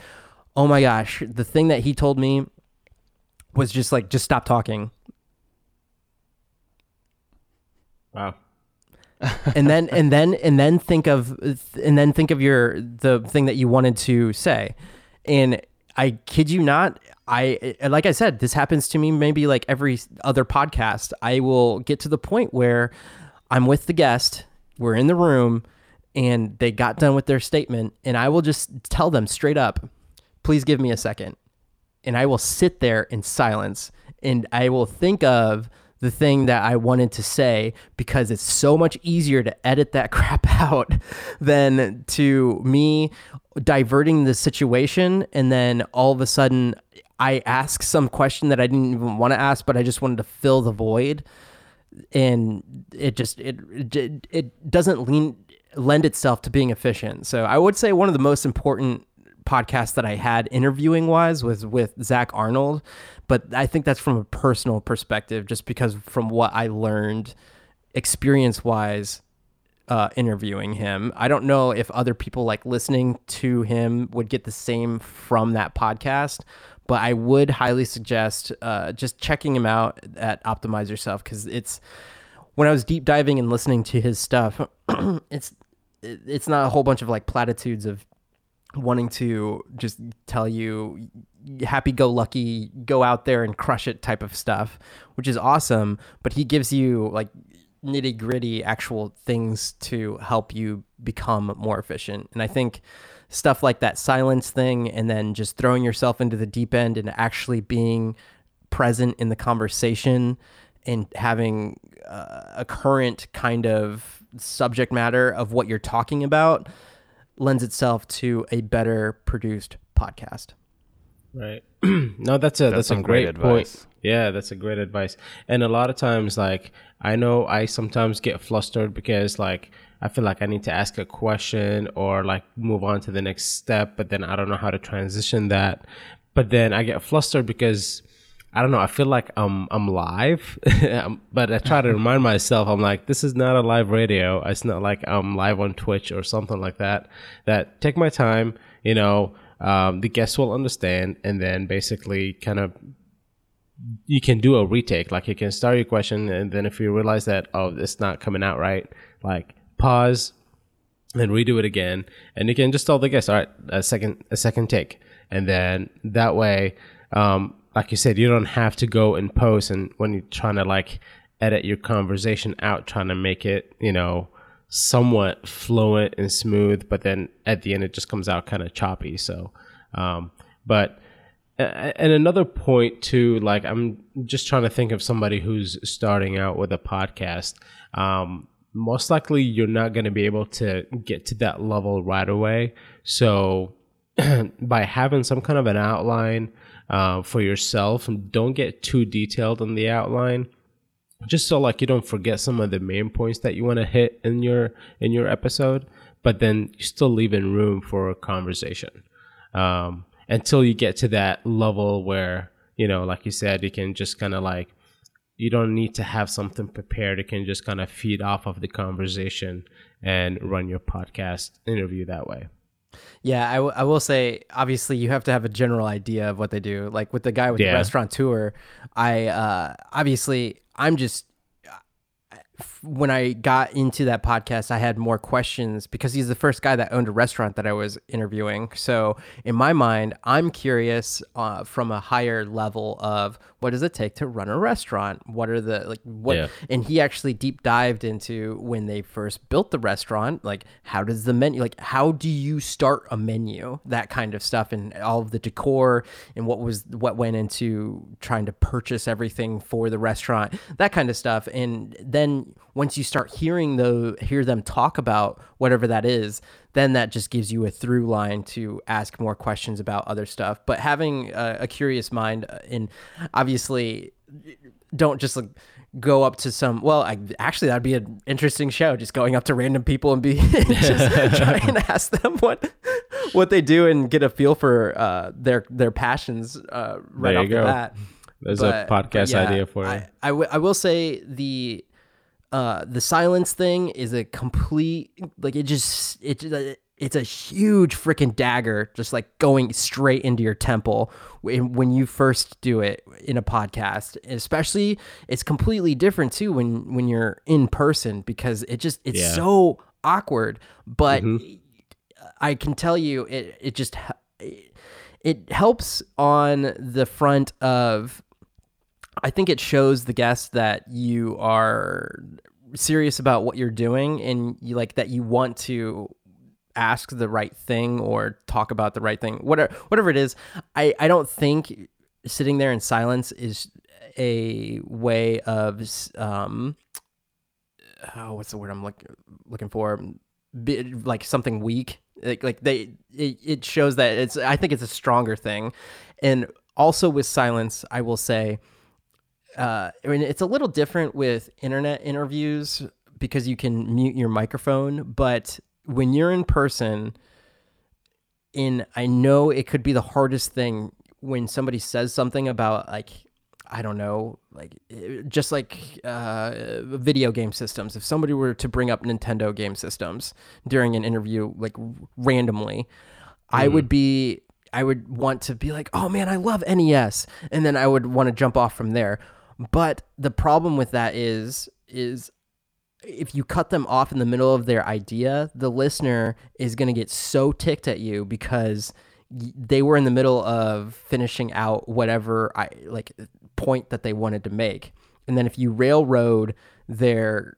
oh my gosh, the thing that he told me was just like, just stop talking. Wow. and then and then and then think of and then think of your the thing that you wanted to say and i kid you not i like i said this happens to me maybe like every other podcast i will get to the point where i'm with the guest we're in the room and they got done with their statement and I will just tell them straight up, please give me a second. And I will sit there in silence and I will think of the thing that I wanted to say because it's so much easier to edit that crap out than to me diverting the situation and then all of a sudden I ask some question that I didn't even want to ask, but I just wanted to fill the void. And it just it it, it doesn't lean lend itself to being efficient. So I would say one of the most important podcasts that I had interviewing wise was with Zach Arnold, but I think that's from a personal perspective, just because from what I learned experience wise uh, interviewing him. I don't know if other people like listening to him would get the same from that podcast, but I would highly suggest uh, just checking him out at Optimize Yourself because it's when I was deep diving and listening to his stuff, it's it's not a whole bunch of like platitudes of wanting to just tell you happy go lucky go out there and crush it type of stuff which is awesome. But he gives you like nitty gritty actual things to help you become more efficient. And i think stuff like that silence thing and then just throwing yourself into the deep end and actually being present in the conversation and having uh, a current kind of subject matter of what you're talking about lends itself to a better produced podcast. Right. no, that's a that's, that's a great, great point. Yeah, that's a great advice. And a lot of times like I know I sometimes get flustered because like I feel like I need to ask a question or like move on to the next step, but then I don't know how to transition that. But then I get flustered because I don't know. I feel like I'm I'm live, but I try to remind myself I'm like this is not a live radio. It's not like I'm live on Twitch or something like that. That take my time. You know, um, the guests will understand, and then basically kind of you can do a retake. Like you can start your question, and then if you realize that oh it's not coming out right, like pause and redo it again, and you can just tell the guests all right a second a second take, and then that way. Um, like you said, you don't have to go and post and when you're trying to like edit your conversation out, trying to make it, you know, somewhat fluent and smooth, but then at the end it just comes out kind of choppy. So, um, but and another point too, like I'm just trying to think of somebody who's starting out with a podcast. Um, most likely you're not going to be able to get to that level right away. So by having some kind of an outline, uh, for yourself. And don't get too detailed on the outline. Just so like you don't forget some of the main points that you want to hit in your in your episode but then you still leave in room for a conversation um, until you get to that level where you know like you said you can just kind of like you don't need to have something prepared. You can just kind of feed off of the conversation and run your podcast interview that way yeah, I, w- I will say, obviously, you have to have a general idea of what they do. Like with the guy with yeah. the restaurant tour, I uh, obviously, I'm just when I got into that podcast, I had more questions because he's the first guy that owned a restaurant that I was interviewing. So in my mind, I'm curious uh, from a higher level of what does it take to run a restaurant? What are the like what? Yeah. And he actually deep dived into when they first built the restaurant. Like how does the menu? Like how do you start a menu? That kind of stuff and all of the decor and what was what went into trying to purchase everything for the restaurant. That kind of stuff. And then once you start hearing the hear them talk about whatever that is, then that just gives you a through line to ask more questions about other stuff. But having a, a curious mind and obviously don't just like go up to some well I, actually that'd be an interesting show just going up to random people and be just trying to ask them what what they do and get a feel for uh, their their passions uh, right off go. the bat there's but, a podcast yeah, idea for you I, I, w- I will say the uh, the silence thing is a complete like it just it it's a huge freaking dagger just like going straight into your temple when, when you first do it in a podcast especially it's completely different too when when you're in person because it just it's yeah. so awkward but mm-hmm. i can tell you it it just it helps on the front of I think it shows the guest that you are serious about what you're doing and you like that you want to ask the right thing or talk about the right thing whatever whatever it is. I i don't think sitting there in silence is a way of um oh, what's the word i'm look, looking for? Be, like something weak. Like like they it, it shows that it's i think it's a stronger thing. And also with silence i will say uh, I mean, it's a little different with internet interviews because you can mute your microphone, but when you're in person, in I know it could be the hardest thing when somebody says something about like I don't know, like just like uh, video game systems. If somebody were to bring up Nintendo game systems during an interview, like randomly, mm. I would be, I would want to be like, oh man, I love NES, and then I would want to jump off from there. But the problem with that is, is if you cut them off in the middle of their idea, the listener is going to get so ticked at you because they were in the middle of finishing out whatever I like point that they wanted to make. And then if you railroad their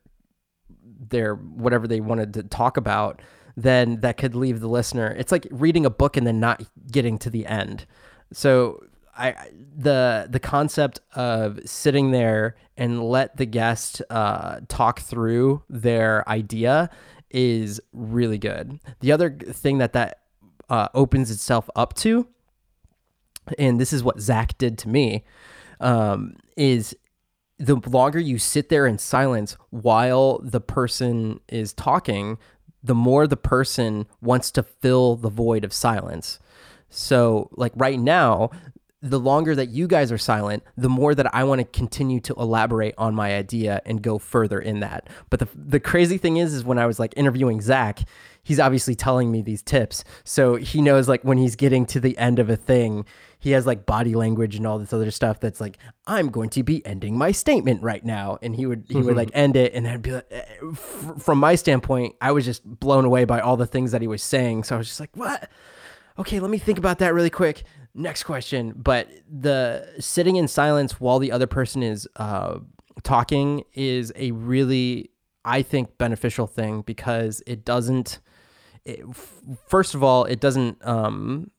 their whatever they wanted to talk about, then that could leave the listener. It's like reading a book and then not getting to the end. So I the the concept of sitting there and let the guest uh, talk through their idea is really good. The other thing that that uh, opens itself up to, and this is what Zach did to me, um, is the longer you sit there in silence while the person is talking, the more the person wants to fill the void of silence. So, like right now, the longer that you guys are silent, the more that I want to continue to elaborate on my idea and go further in that. But the the crazy thing is, is when I was like interviewing Zach, he's obviously telling me these tips, so he knows like when he's getting to the end of a thing, he has like body language and all this other stuff that's like, I'm going to be ending my statement right now, and he would he would like end it, and I'd be like, eh, from my standpoint, I was just blown away by all the things that he was saying, so I was just like, what? Okay, let me think about that really quick next question. But the sitting in silence while the other person is uh, talking is a really, I think, beneficial thing because it doesn't. It, first of all, it doesn't. Um,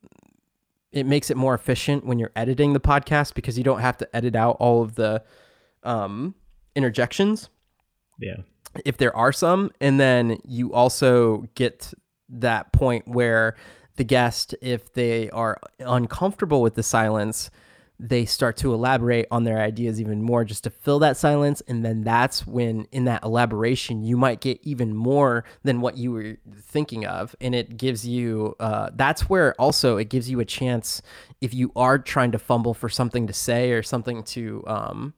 it makes it more efficient when you're editing the podcast because you don't have to edit out all of the um, interjections. Yeah. If there are some, and then you also get that point where the guest, if they are uncomfortable with the silence, they start to elaborate on their ideas even more just to fill that silence. And then that's when, in that elaboration, you might get even more than what you were thinking of. And it gives you, uh, that's where also it gives you a chance if you are trying to fumble for something to say or something to um,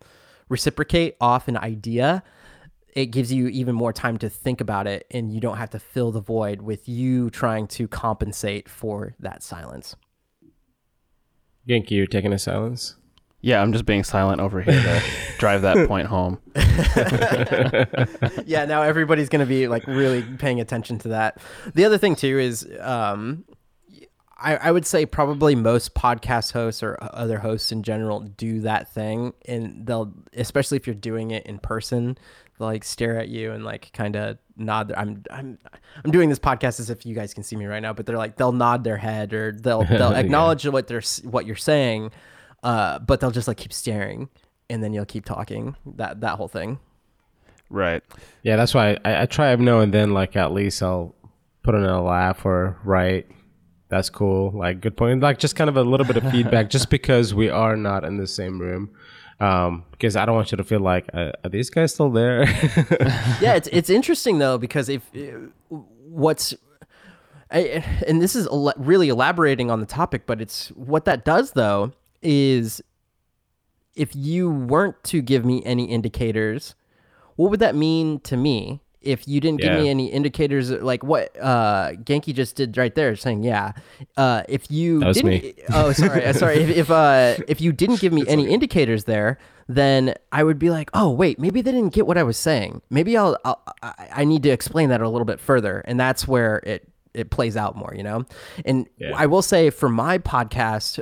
reciprocate off an idea it gives you even more time to think about it and you don't have to fill the void with you trying to compensate for that silence. Genki, you're taking a silence? Yeah, I'm just being silent over here to drive that point home. yeah, now everybody's going to be like really paying attention to that. The other thing too is um, I, I would say probably most podcast hosts or other hosts in general do that thing and they'll especially if you're doing it in person they'll like stare at you and like kind of nod their, I'm I'm I'm doing this podcast as if you guys can see me right now but they're like they'll nod their head or they'll they'll acknowledge yeah. what they're what you're saying uh but they'll just like keep staring and then you'll keep talking that that whole thing right yeah that's why I, I try every now and then like at least I'll put in a laugh or write that's cool. Like, good point. Like, just kind of a little bit of feedback, just because we are not in the same room. Um, because I don't want you to feel like, uh, are these guys still there? yeah, it's it's interesting though because if uh, what's I, and this is really elaborating on the topic, but it's what that does though is if you weren't to give me any indicators, what would that mean to me? If you didn't yeah. give me any indicators like what uh Genki just did right there saying yeah uh if you didn't me. oh sorry uh, sorry if, if uh if you didn't give me any indicators there then I would be like oh wait maybe they didn't get what I was saying maybe I'll, I'll I need to explain that a little bit further and that's where it it plays out more you know and yeah. I will say for my podcast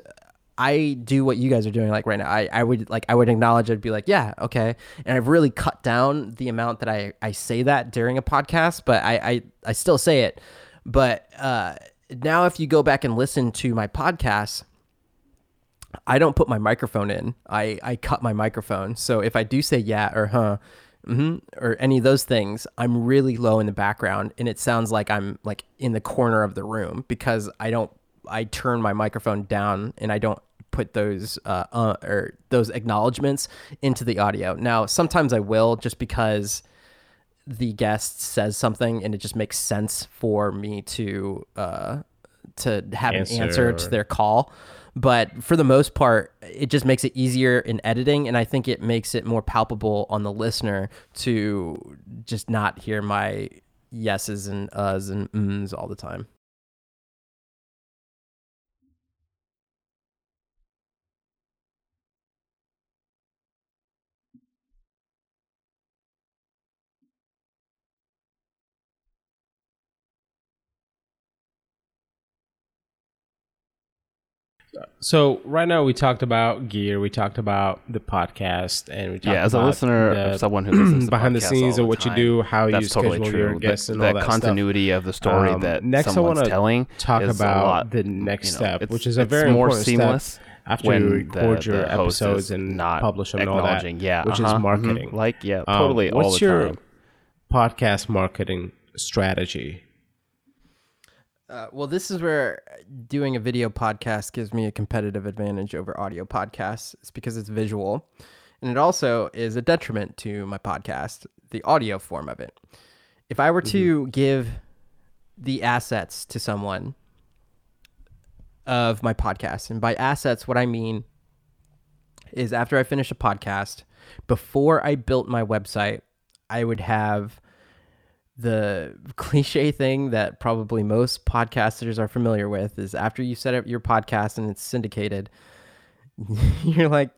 I do what you guys are doing like right now. I, I would like I would acknowledge I'd be like, yeah, okay. And I've really cut down the amount that I, I say that during a podcast, but I, I, I still say it. But uh, now if you go back and listen to my podcast, I don't put my microphone in. I, I cut my microphone. So if I do say yeah or huh, mm-hmm, or any of those things, I'm really low in the background and it sounds like I'm like in the corner of the room because I don't I turn my microphone down and I don't put those uh, uh, or those acknowledgments into the audio. Now, sometimes I will just because the guest says something and it just makes sense for me to uh, to have Answer an answer to their call. But for the most part, it just makes it easier in editing, and I think it makes it more palpable on the listener to just not hear my yeses and uhs and ums all the time. So right now we talked about gear, we talked about the podcast, and we talked Yeah, as a listener, the someone who listens behind the scenes of what the you do, time, how you totally schedule true. your The- guests, and the, all that stuff. continuity of the story Um, that next I someone's wanna telling talk about lot, the next you know, step, which is a very more seamless after when you the- record your the episodes and not publish them and all that, yeah, which uh-huh, is mhm, marketing. like yeah, Um, totally all what's the your time. podcast marketing strategy? Uh, well, this is where doing a video podcast gives me a competitive advantage over audio podcasts. It's because it's visual, and it also is a detriment to my podcast, the audio form of it. If I were to give the assets to someone of my podcast, and by assets, what I mean is after I finish a podcast, before I built my website, I would have the cliche thing that probably most podcasters are familiar with is after you set up your podcast and it's syndicated, you're like,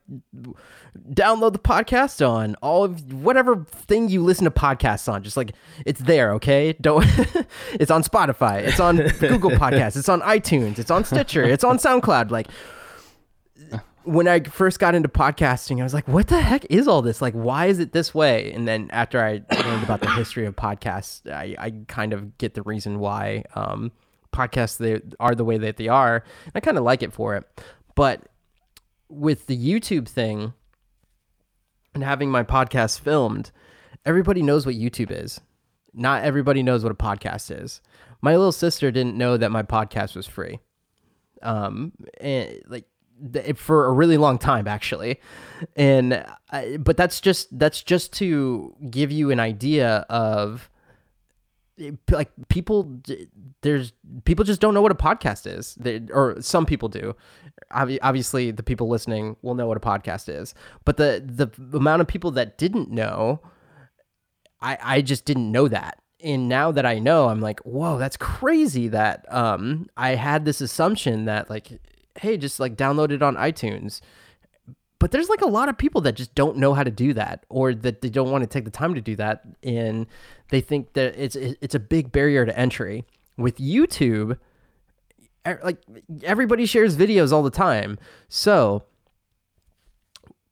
download the podcast on all of whatever thing you listen to podcasts on. Just like it's there, okay? Don't. it's on Spotify. It's on Google Podcasts. It's on iTunes. It's on Stitcher. It's on SoundCloud. Like when I first got into podcasting, I was like, what the heck is all this? Like, why is it this way? And then after I learned about the history of podcasts, I, I kind of get the reason why um, podcasts they are the way that they are. And I kind of like it for it. But with the YouTube thing and having my podcast filmed, everybody knows what YouTube is. Not everybody knows what a podcast is. My little sister didn't know that my podcast was free um and like for a really long time actually. And I, but that's just that's just to give you an idea of like people there's people just don't know what a podcast is. They, or some people do. Obviously the people listening will know what a podcast is. But the the amount of people that didn't know I, I just didn't know that. And now that I know, I'm like, whoa, that's crazy that um I had this assumption that like, hey, just like download it on iTunes. But there's like a lot of people that just don't know how to do that or that they don't want to take the time to do that and they think that it's it's a big barrier to entry. With YouTube, like everybody shares videos all the time. So,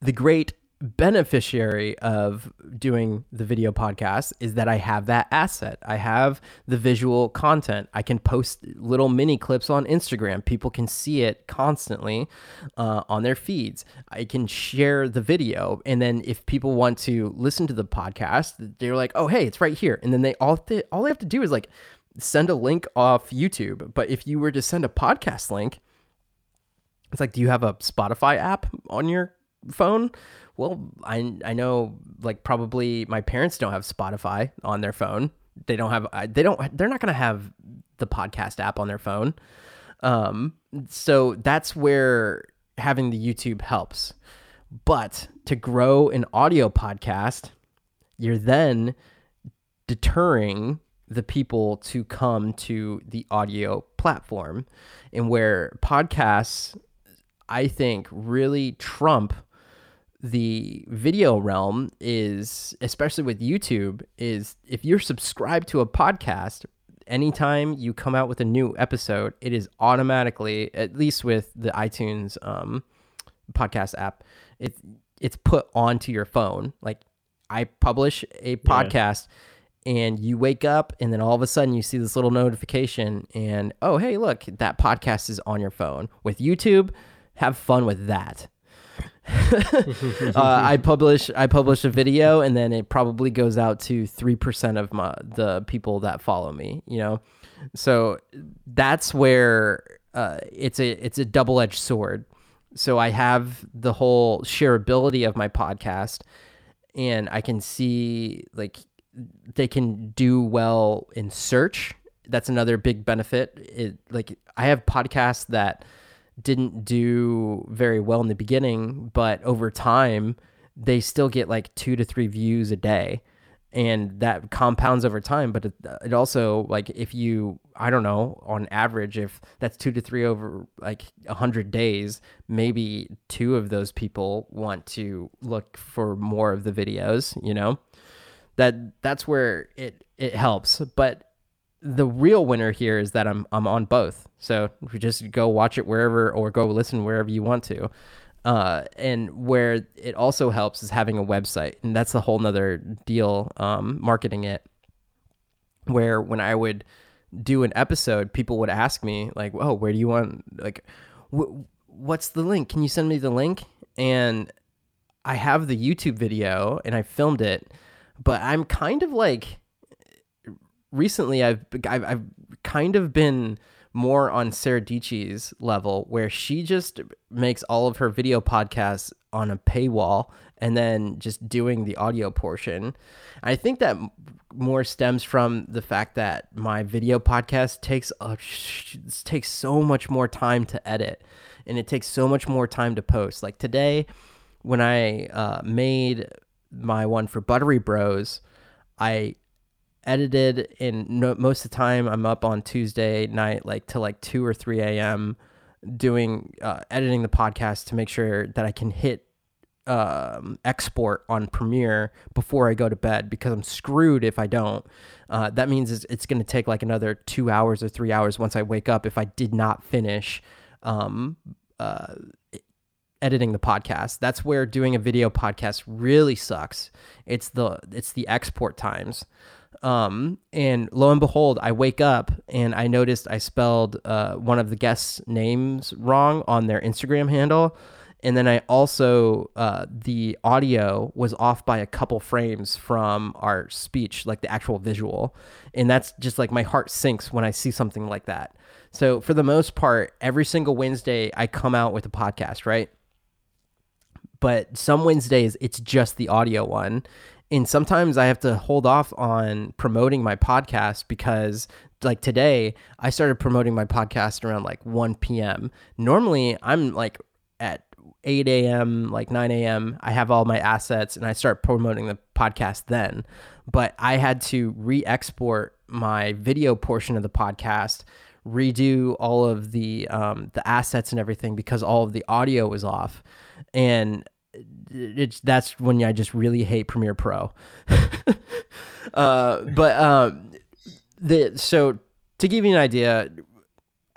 the great beneficiary of doing the video podcast is that I have that asset. I have the visual content. I can post little mini clips on Instagram. People can see it constantly uh, on their feeds. I can share the video, and then if people want to listen to the podcast, they're like, "Oh, hey, it's right here," and then they all th- all they have to do is like send a link off YouTube. But if you were to send a podcast link, it's like, do you have a Spotify app on your phone? Well, I I know like probably my parents don't have Spotify on their phone. They don't have they don't they're not going to have the podcast app on their phone. Um so that's where having the YouTube helps. But to grow an audio podcast, you're then deterring the people to come to the audio platform and where podcasts i think really trump the video realm is especially with youtube is if you're subscribed to a podcast anytime you come out with a new episode, it is automatically, at least with the iTunes um, podcast app, it's it's put onto your phone. Like I publish a podcast and you wake up and then all of a sudden you see this little notification and oh hey look that podcast is on your phone. With youtube have fun with that uh, i publish i publish a video and then it probably goes out to 3% of my the people that follow me you know so that's where uh, it's a it's a double-edged sword so i have the whole shareability of my podcast and i can see like they can do well in search. That's another big benefit. It like I have podcasts that didn't do very well in the beginning, but over time they still get like 2 to 3 views a day and that compounds over time but it, it also like if you i don't know on average if that's two to three over like 100 days maybe two of those people want to look for more of the videos you know that that's where it it helps. But the real winner here is that I'm I'm on both. So you just go watch it wherever or go listen wherever you want to. Uh, and where it also helps is having a website, and that's a whole nother deal. Um, marketing it, where when I would do an episode, people would ask me like, "Oh, where do you want like, wh- what's the link? Can you send me the link?" And I have the YouTube video, and I filmed it, but I'm kind of like recently I've I've, I've kind of been more on Sarah Dietschy's level where she just makes all of her video podcasts on a paywall and then just doing the audio portion. I think that more stems from the fact that my video podcast takes a, takes so much more time to edit and it takes so much more time to post. Like today when I uh, made my one for Buttery Bros, I edited and no, most of the time I'm up on Tuesday night like till like 2 or 3 a.m. doing uh, editing the podcast to make sure that I can hit um, export on Premiere before I go to bed because I'm screwed if I don't. Uh, that means it's, it's going to take like another two hours or three hours once I wake up if I did not finish um, uh, editing the podcast. That's where doing a video podcast really sucks. It's the it's the export times. Um, and lo and behold, I wake up and I noticed I spelled uh, one of the guests' names wrong on their Instagram handle. And then I also, uh, the audio was off by a couple frames from our speech, like the actual visual. And that's just like my heart sinks when I see something like that. So, for the most part, every single Wednesday, I come out with a podcast, right? but some Wednesdays it's just the audio one. And sometimes I have to hold off on promoting my podcast because, like today, I started promoting my podcast around like 1 p.m. Normally, I'm like at 8 a.m., like 9 a.m., I have all my assets and I start promoting the podcast then. But I had to re export my video portion of the podcast redo all of the um, the assets and everything because all of the audio was off and it's that's when I just really hate Premiere Pro. uh, but um, the so to give you an idea,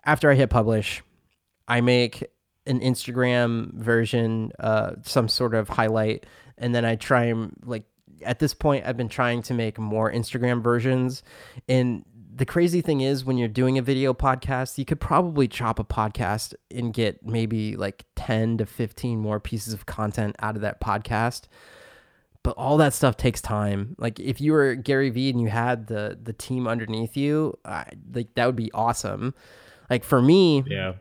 after I hit publish, I make an Instagram version, uh, some sort of highlight, and then I try and like at this point I've been trying to make more Instagram versions, and the crazy thing is when you're doing a video podcast, you could probably chop a podcast and get maybe like 10 to 15 more pieces of content out of that podcast. But all that stuff takes time. Like if you were Gary Vee and you had the the team underneath you, I, like that would be awesome. Like for me, yeah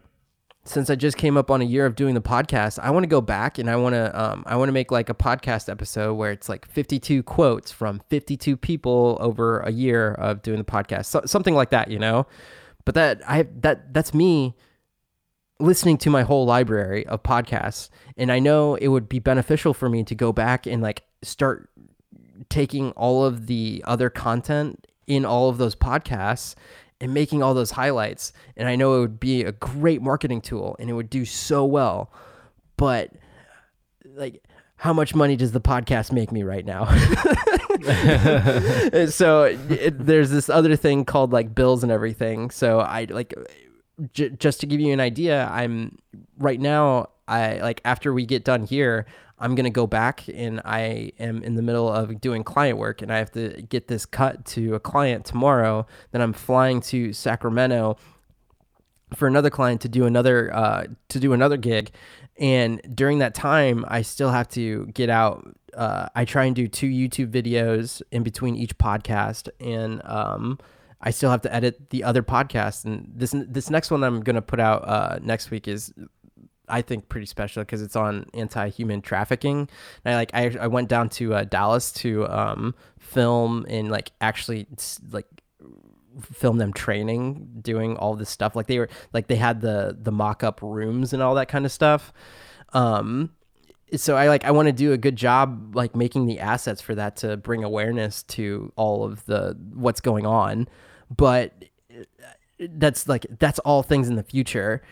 since I just came up on a year of doing the podcast, I want to go back and I want to um, I want to make like a podcast episode where it's like 52 quotes from 52 people over a year of doing the podcast, so, something like that, you know. But that I that that's me listening to my whole library of podcasts, and I know it would be beneficial for me to go back and like start taking all of the other content in all of those podcasts and making all those highlights. And I know it would be a great marketing tool and it would do so well. But like, how much money does the podcast make me right now? so it, there's this other thing called like bills and everything. So I like j- just to give you an idea, I'm right now. I like after we get done here, I'm gonna go back and I am in the middle of doing client work and I have to get this cut to a client tomorrow. Then I'm flying to Sacramento for another client to do another uh, to do another gig, and during that time, I still have to get out. Uh, I try and do two YouTube videos in between each podcast, and um, I still have to edit the other podcast. And this this next one I'm gonna put out uh, next week is I think pretty special because it's on anti-human trafficking. And I like I, I went down to uh, Dallas to um, film and like actually like film them training doing all this stuff. Like they were like they had the the mock-up rooms and all that kind of stuff. Um so i like i want to do a good job like making the assets for that to bring awareness to all of the what's going on. But that's like that's all things in the future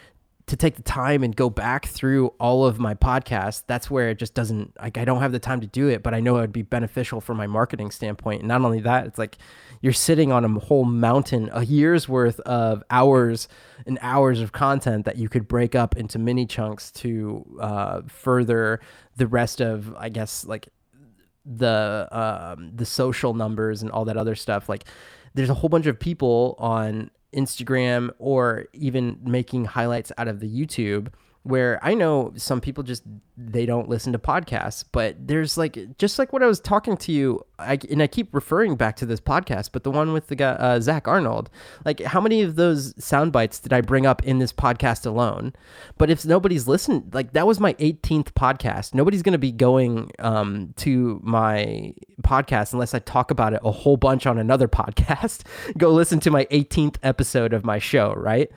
to take the time and go back through all of my podcasts, that's where it just doesn't like I don't have the time to do it, but I know it would be beneficial from my marketing standpoint. And not only that, it's like you're sitting on a whole mountain, a year's worth of hours and hours of content that you could break up into mini chunks to uh, further the rest of, I guess, like the um, the social numbers and all that other stuff. Like, there's a whole bunch of people on Instagram or even making highlights out of the YouTube where I know some people just they don't listen to podcasts, but there's like just like what I was talking to you, I, and I keep referring back to this podcast, but the one with the guy uh, Zach Arnold, like how many of those sound bites did I bring up in this podcast alone? But if nobody's listened, like that was my 18th podcast. Nobody's gonna be going um, to my podcast unless I talk about it a whole bunch on another podcast. Go listen to my 18th episode of my show, right?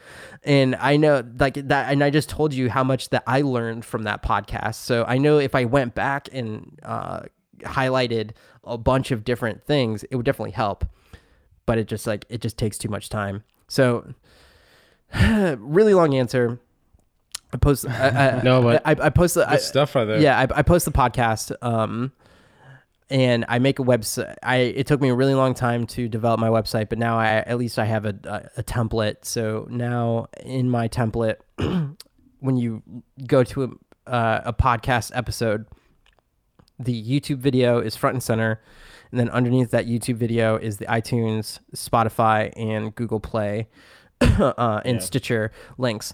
And I know like that, and I just told you how much that I learned from that podcast. So I know if I went back and uh, highlighted a bunch of different things, it would definitely help. But it just like it just takes too much time. So really long answer. I post. I, I, no, but I, I post the good stuff right there. Yeah, I, I post the podcast. Um, and I make a website. I it took me a really long time to develop my website, but now I at least I have a a, a template. So now in my template, when you go to a, uh, a podcast episode, the YouTube video is front and center, and then underneath that YouTube video is the iTunes, Spotify, and Google Play, uh, and Yeah. Stitcher links.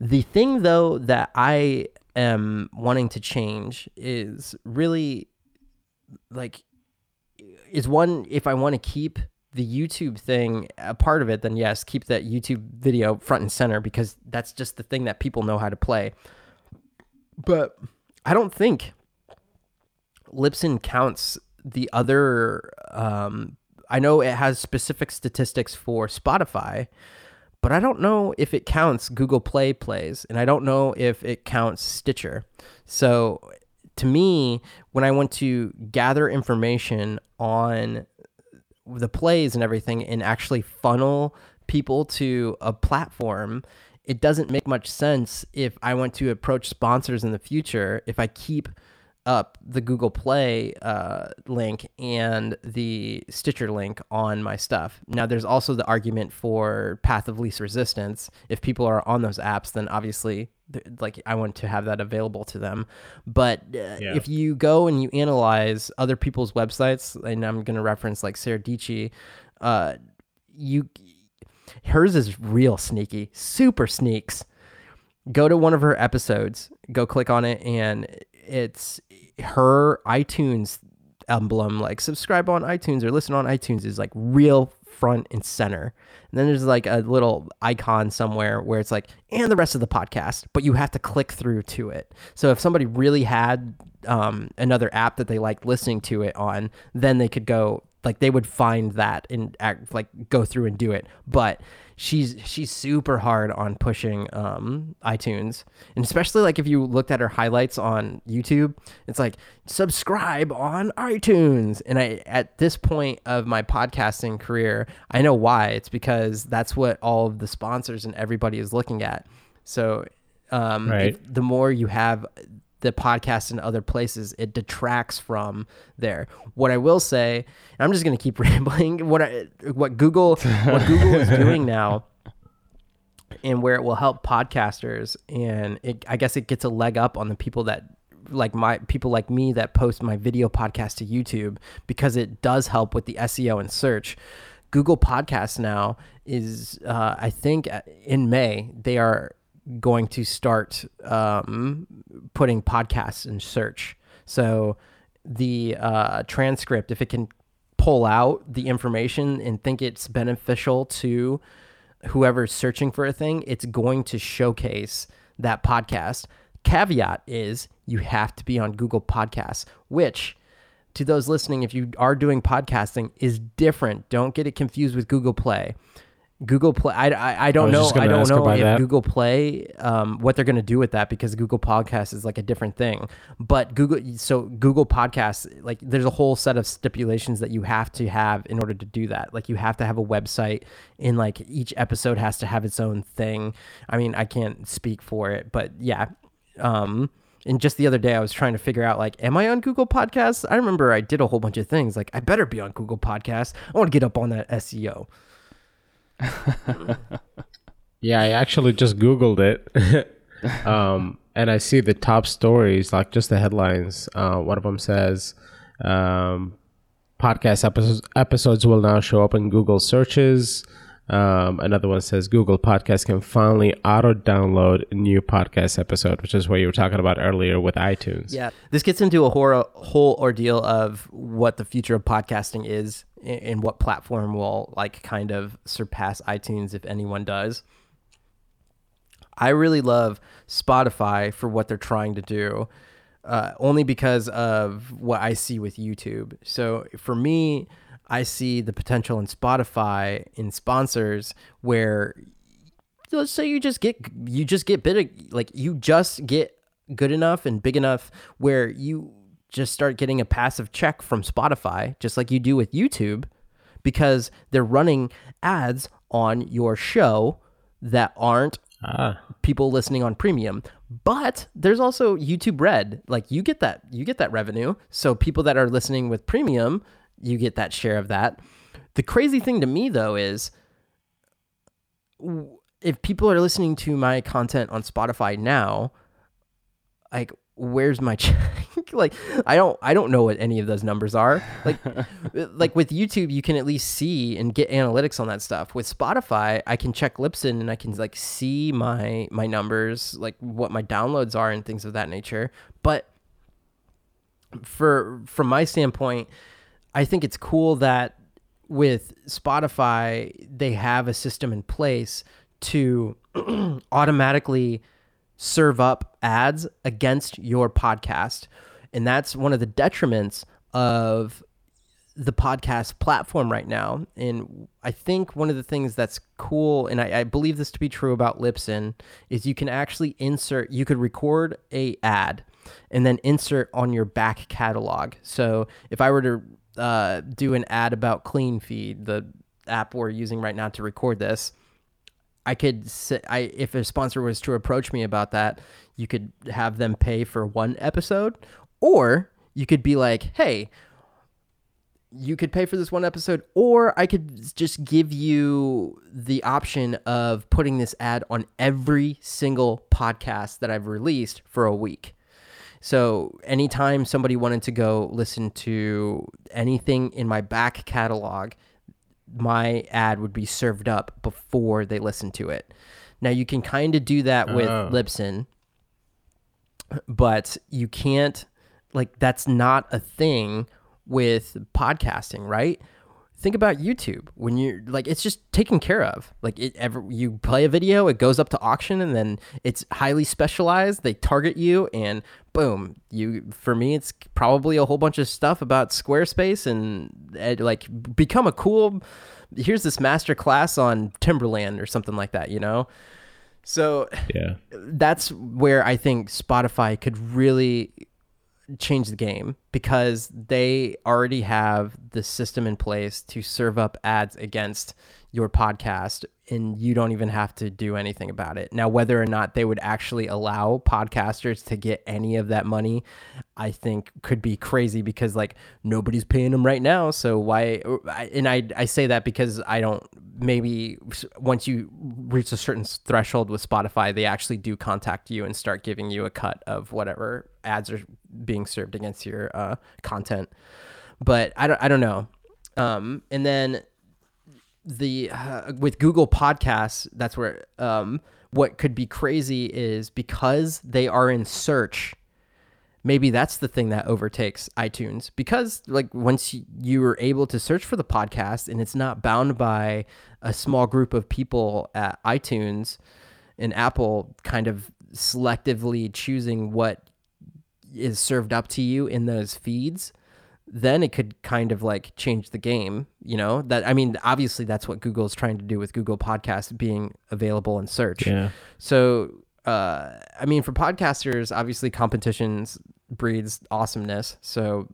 The thing though that I am wanting to change is really like is one if I want to keep the YouTube thing a part of it, then yes, keep that YouTube video front and center because that's just the thing that people know how to play. But I don't think Libsyn counts the other. Um, I know it has specific statistics for Spotify, but I don't know if it counts Google Play plays, and I don't know if it counts Stitcher. So to me, when I want to gather information on the plays and everything and actually funnel people to a platform, it doesn't make much sense if I want to approach sponsors in the future. If I keep up the Google Play uh, link and the Stitcher link on my stuff. Now, there's also the argument for path of least resistance. If people are on those apps, then obviously, like, I want to have that available to them. But uh, Yeah. if you go and you analyze other people's websites, and I'm going to reference like Sarah Dietschy, uh, you hers is real sneaky, super sneaks go to one of her episodes, go click on it, and it's her iTunes emblem, like subscribe on iTunes or listen on iTunes, is like real front and center. And then there's like a little icon somewhere where it's like, and the rest of the podcast, but you have to click through to it. So if somebody really had um, another app that they liked listening to it on, then they could go like they would find that and act like go through and do it. But she's she's super hard on pushing um itunes. And especially like if you looked at her highlights on youtube it's like subscribe on itunes. And i at this point of my podcasting career i know why. It's because that's what all of the sponsors and everybody is looking at. So um Right. the more you have the podcast in other places, it detracts from there. What I will say, I'm just going to keep rambling. What I, what Google what Google is doing now, and where it will help podcasters, and it, I guess it gets a leg up on the people that like my people like me that post my video podcast to YouTube because it does help with the SEO and search. Google Podcasts now is, uh, I think, uh, in May they are going to start um, putting podcasts in search. So the uh, transcript, if it can pull out the information and think it's beneficial to whoever's searching for a thing, it's going to showcase that podcast. Caveat is you have to be on Google Podcasts, which to those listening, if you are doing podcasting, is different. Don't get it confused with Google Play. Google Play. I, I, I don't know. I don't know if that. Google Play, um, what they're going to do with that because Google Podcast is like a different thing. But Google, so Google Podcasts, like there's a whole set of stipulations that you have to have in order to do that. Like you have to have a website, and like each episode has to have its own thing. I mean, I can't speak for it, but yeah. Um, and just the other day, I was trying to figure out like, am I on Google Podcasts? I remember I did a whole bunch of things. Like, I better be on Google Podcasts. I want to get up on that SEO. Yeah, I actually just Googled it. um, and I see the top stories, like just the headlines. Uh, one of them says, um, podcast episodes, episodes will now show up in Google searches. Um, another one says Google Podcast can finally auto download new podcast episode, which is what you were talking about earlier with iTunes. Yeah, this gets into a whole, whole ordeal of what the future of podcasting is and what platform will like kind of surpass iTunes if anyone does. I really love Spotify for what they're trying to do, uh, only because of what I see with YouTube. So for me, I see the potential in Spotify in sponsors where let's say you just get you just get big like you just get good enough and big enough where you just start getting a passive check from Spotify just like you do with YouTube because they're running ads on your show that aren't ah. people listening on premium. But there's also YouTube Red. Like you get that you get that revenue. So people that are listening with premium you get that share of that. The crazy thing to me though is if people are listening to my content on Spotify now, like where's my check? like I don't I don't know what any of those numbers are. Like like with YouTube you can at least see and get analytics on that stuff. With Spotify, I can check Libsyn and I can like see my my numbers, like what my downloads are and things of that nature. But for from my standpoint, I think it's cool that with Spotify, they have a system in place to automatically serve up ads against your podcast. And that's one of the detriments of the podcast platform right now. And I think one of the things that's cool, and I, I, believe this to be true about Libsyn, is you can actually insert, you could record a ad and then insert on your back catalog. So if I were to uh, do an ad about Cleanfeed, the app we're using right now to record this. I could say, I if a sponsor was to approach me about that, you could have them pay for one episode, or you could be like, hey, you could pay for this one episode, or I could just give you the option of putting this ad on every single podcast that I've released for a week. So anytime somebody wanted to go listen to anything in my back catalog, my ad would be served up before they listened to it. Now you can kind of do that with oh. Libsyn, but you can't like that's not a thing with podcasting, right? Think about YouTube when you're like it's just taken care of. Like it ever you play a video, it goes up to auction and then it's highly specialized. They target you and boom, you for me it's probably a whole bunch of stuff about Squarespace and, and like become a cool here's this master class on Timberland or something like that, you know? So yeah. That's where I think Spotify could really change the game because they already have the system in place to serve up ads against your podcast and you don't even have to do anything about it. Now, whether or not they would actually allow podcasters to get any of that money, I think could be crazy because like nobody's paying them right now. So why? And I I say that because I don't maybe once you reach a certain threshold with Spotify, they actually do contact you and start giving you a cut of whatever ads are being served against your uh, content. But I don't I don't know. Um, and then the uh, with Google Podcasts, that's where um, what could be crazy is because they are in search. Maybe that's the thing that overtakes iTunes because like once you are able to search for the podcast and it's not bound by a small group of people at iTunes and Apple kind of selectively choosing what is served up to you in those feeds then it could kind of like change the game, you know? That I mean, obviously that's what Google's trying to do with Google Podcasts being available in search. Yeah. So, uh, I mean, for podcasters, obviously competitions breeds awesomeness. So,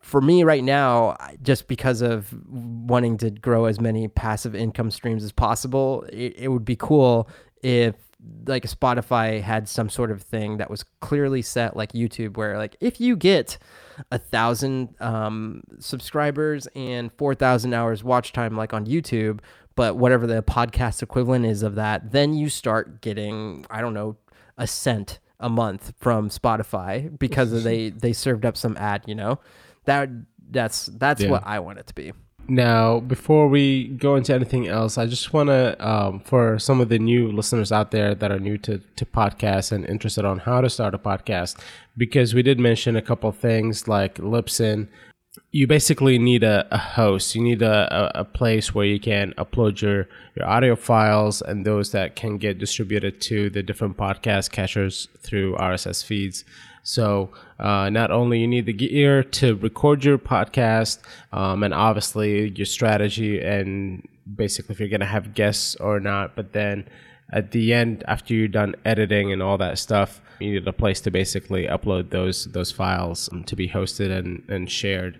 for me right now, just because of wanting to grow as many passive income streams as possible, it, it would be cool if like Spotify had some sort of thing that was clearly set like YouTube, where like if you get a thousand um, subscribers and four thousand hours watch time like on YouTube, but whatever the podcast equivalent is of that, then you start getting I don't know a cent a month from Spotify because they they served up some ad, you know that that's that's yeah. what I want it to be. Now, before we go into anything else, I just want to, um, for some of the new listeners out there that are new to, to podcasts and interested on how to start a podcast, because we did mention a couple things like Libsyn. You basically need a, a host. You need a, a, a, place where you can upload your, your audio files and those that can get distributed to the different podcast catchers through RSS feeds. So uh, not only you need the gear to record your podcast, um, and obviously your strategy, and basically if you're gonna have guests or not, but then at the end after you're done editing and all that stuff you need a place to basically upload those those files to be hosted and, and shared.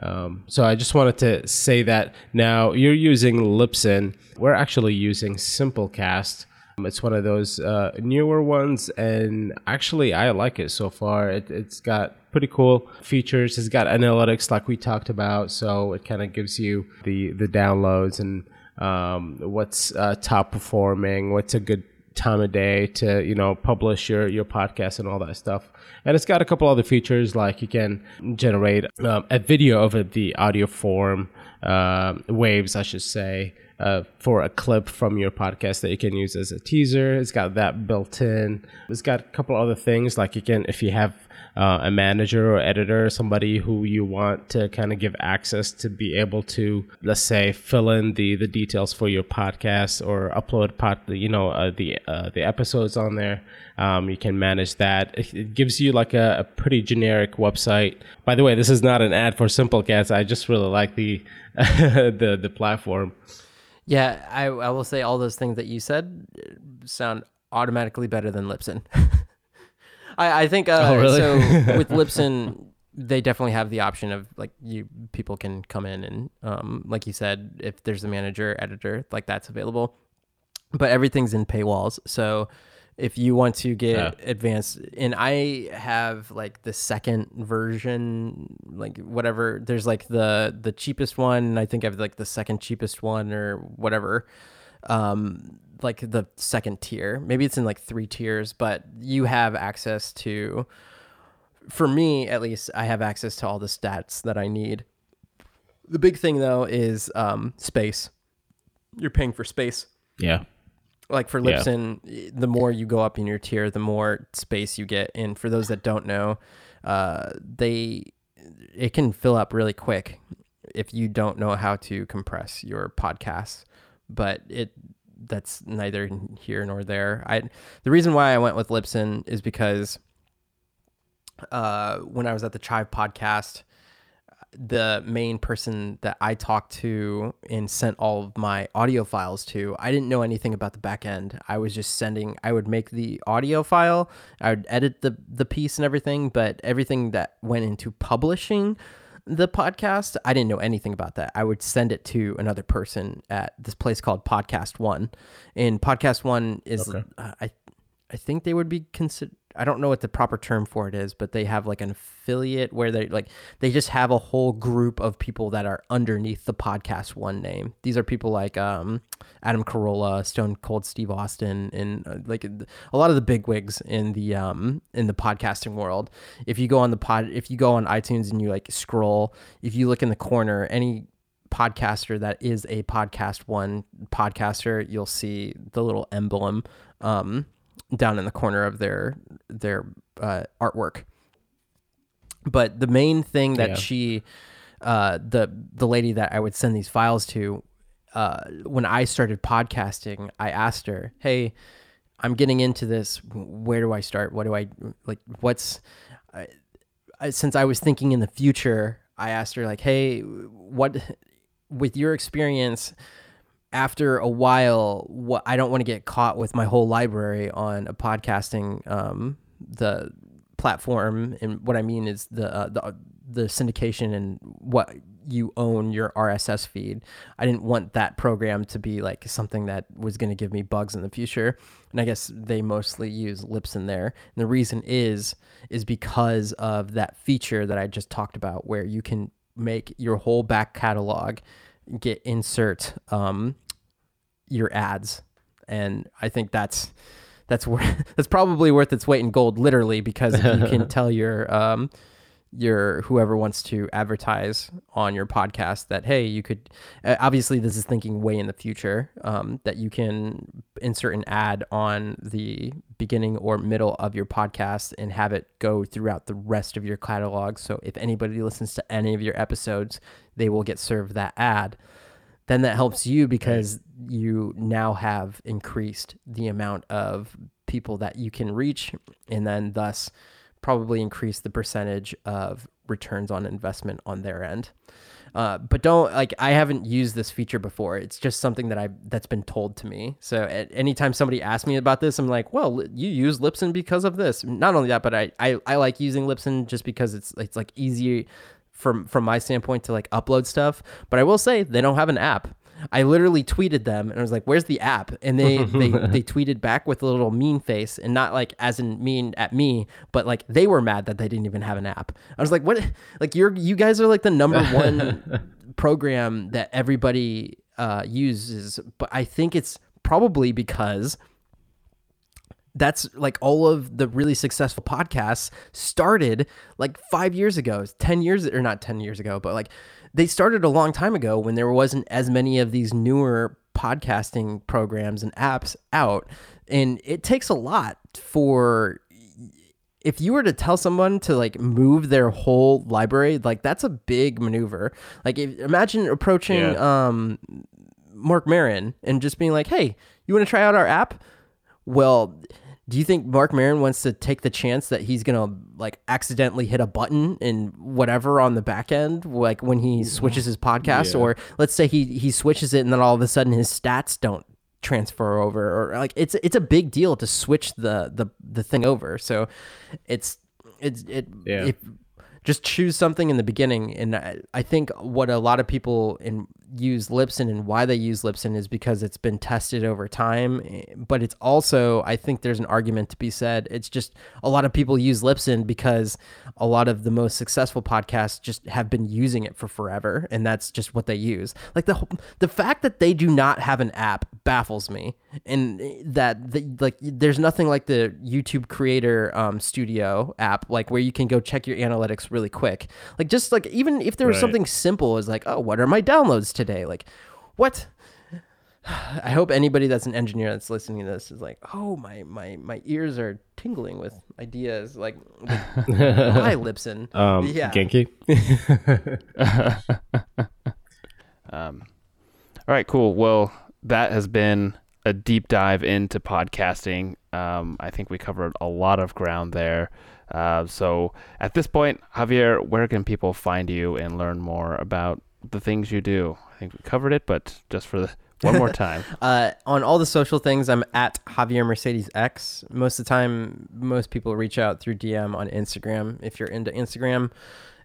Um, so I just wanted to say that. Now you're using Libsyn. We're actually using Simplecast, it's one of those uh, newer ones, and actually, I like it so far. It, has got pretty cool features. It's got analytics, like we talked about, so it kind of gives you the the downloads and um, what's uh, top performing, what's a good time of day to you know publish your your podcast and all that stuff and it's got a couple other features like you can generate um, a video of the audio form uh, waves i should say uh, for a clip from your podcast that you can use as a teaser. It's got that built in. It's got a couple other things like you can, if you have uh, a manager or editor, somebody who you want to kind of give access to be able to, let's say, fill in the the details for your podcast or upload pod, you know, uh, the uh, the episodes on there. Um, you can manage that. It, gives you like a, a, pretty generic website. By the way, this is not an ad for Simplecast. I just really like the the the platform. Yeah, I, I will say all those things that you said sound automatically better than Libsyn. I, I think uh, oh, really? so with Libsyn, they definitely have the option of like you people can come in and um, like you said, if there's a manager, editor, like that's available. But everything's in paywalls. So if you want to get yeah. advanced and i have like the second version like whatever. There's like the the cheapest one i think i have like the second cheapest one or whatever. Um like the second tier. Maybe it's in like three tiers but you have access to for me at least i have access to all the stats that i need. The big thing though is um space. You're paying for space. Yeah like for Libsyn, yeah. the more you go up in your tier, the more space you get. And for those that don't know, uh, they it can fill up really quick if you don't know how to compress your podcasts. But it that's neither here nor there. I the reason why I went with Libsyn is because uh, when I was at the Chive podcast, the main person that I talked to and sent all of my audio files to, I didn't know anything about the back end. I was just sending, I would make the audio file, I would edit the, the piece and everything, but everything that went into publishing the podcast, I didn't know anything about that. I would send it to another person at this place called Podcast One, and Podcast One is Okay. uh, I I think they would be considered. I don't know what the proper term for it is, but they have like an affiliate where they like they just have a whole group of people that are underneath the podcast one name. These are people like um, Adam Carolla, Stone Cold Steve Austin, and uh, like a lot of the big wigs in the um in the podcasting world. If you go on the pod, if you go on iTunes and you like scroll, if you look in the corner, any podcaster that is a podcast one podcaster, you'll see the little emblem um, down in the corner of their their uh, artwork. But the main thing that Yeah. she, uh, the the lady that I would send these files to, uh, when I started podcasting, I asked her, "Hey, I'm getting into this. Where do I start? What do I like? What's I, I, since I was thinking in the future, I asked her like, "Hey, what with your experience after a while, what I don't want to get caught with my whole library on a podcasting um the platform and what I mean is the uh, the the syndication and what you own your RSS feed. I didn't want that program to be like something that was going to give me bugs in the future. And I guess they mostly use Libsyn there. And the reason is is because of that feature that I just talked about where you can make your whole back catalog get insert um your ads. And I think that's that's worth that's probably worth its weight in gold literally because if you can tell your um your whoever wants to advertise on your podcast that hey you could uh, obviously this is thinking way in the future um, that you can insert an ad on the beginning or middle of your podcast and have it go throughout the rest of your catalog. So if anybody listens to any of your episodes they will get served that ad. Then that helps you because you now have increased the amount of people that you can reach and then thus probably increase the percentage of returns on investment on their end. Uh, but don't like I haven't used this feature before. It's just something that I that's been told to me. So at anytime somebody asks me about this, I'm like, well, you use Libsyn because of this. Not only that, but I I, I like using Libsyn just because it's it's like easy from from my standpoint to like upload stuff. But I will say they don't have an app. I literally tweeted them and I was like, "Where's the app?" And they they they tweeted back with a little mean face and not like as in mean at me, but like they were mad that they didn't even have an app. I was like, "What? Like you're you guys are like the number one program that everybody uh, uses, but I think it's probably because." that's like all of the really successful podcasts started like five years ago, 10 years, or not 10 years ago, but like they started a long time ago when there wasn't as many of these newer podcasting programs and apps out. And it takes a lot for if you were to tell someone to like move their whole library, like that's a big maneuver. Like if, imagine approaching Yeah. um Marc Maron and just being like, "Hey, you want to try out our app?" Well, do you think Marc Maron wants to take the chance that he's gonna like accidentally hit a button and whatever on the back end, like when he switches his podcast, Yeah. or let's say he he switches it and then all of a sudden his stats don't transfer over, or like it's it's a big deal to switch the the the thing over. So it's it's it Yeah. if just choose something in the beginning. And I, I think what a lot of people in use Libsyn and why they use Libsyn is because it's been tested over time. Eh, but it's also I think there's an argument to be said. It's just a lot of people use Libsyn because a lot of the most successful podcasts just have been using it for forever. And that's just what they use. Like the the fact that they do not have an app baffles me. And eh, that the, like there's nothing like the YouTube creator um, studio app like where you can go check your analytics really quick like just like even if there was Right. something simple as like oh what are my downloads today like what I hope anybody that's an engineer that's listening to this is like, oh my my my ears are tingling with ideas. Like, like hi Libsyn. Um, yeah. Genki. Um, all right, cool. Well, that has been a deep dive into podcasting. Um, I think we covered a lot of ground there. Uh, so at this point, Javier, where can people find you and learn more about the things you do? I think we covered it, but just for the one more time. Uh, on all the social things, I'm at Javier Mercedes X. Most of the time, most people reach out through DM on Instagram if you're into Instagram.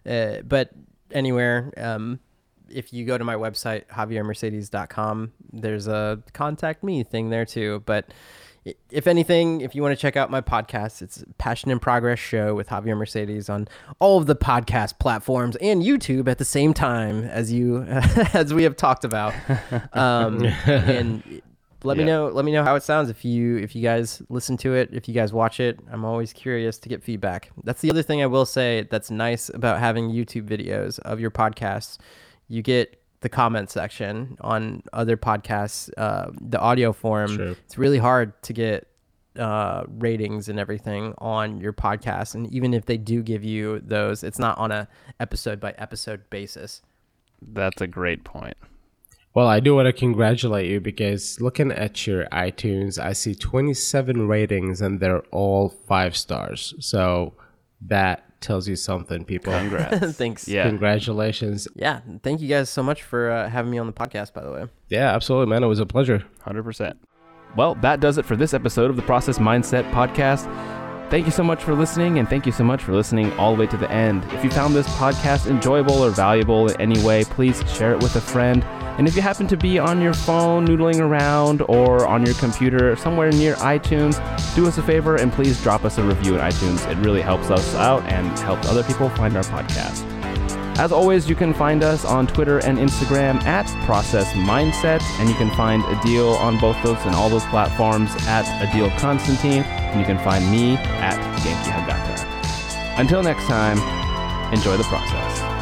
Uh, but anywhere. Um, if you go to my website, javiermercedes.com, there's a contact me thing there too. But if anything, if you want to check out my podcast, it's Passion in Progress Show with Javier Mercedes on all of the podcast platforms and YouTube at the same time as you as we have talked about. Um, and let me know let me know how it sounds if you if you guys listen to it if you guys watch it. I'm always curious to get feedback. That's the other thing i will say that's nice about having youtube videos of your podcasts. You get the comment section on other podcasts uh, the audio form Sure. it's really hard to get uh, ratings and everything on your podcast and even if they do give you those it's not on a episode by episode basis That's a great point. Well, I do want to congratulate you because looking at your iTunes, I see 27 ratings and they're all five stars. So that tells you something, people. Congrats. thanks Yeah. Congratulations. yeah thank you guys so much for uh, having me on the podcast by the way Yeah, absolutely, man. It was a pleasure. 100%. Well, that does it for this episode of the Process Mindset Podcast. Thank you so much for listening, and thank you so much for listening all the way to the end. If you found this podcast enjoyable or valuable in any way, please share it with a friend. And if you happen to be on your phone noodling around or on your computer somewhere near iTunes, do us a favor and please drop us a review in iTunes. It really helps us out and helps other people find our podcast. As always, you can find us on Twitter and Instagram at Process Mindset, and you can find Adil on both those and all those platforms at Adil Constantine, and you can find me at Genki Hagata. Until next time, enjoy the process.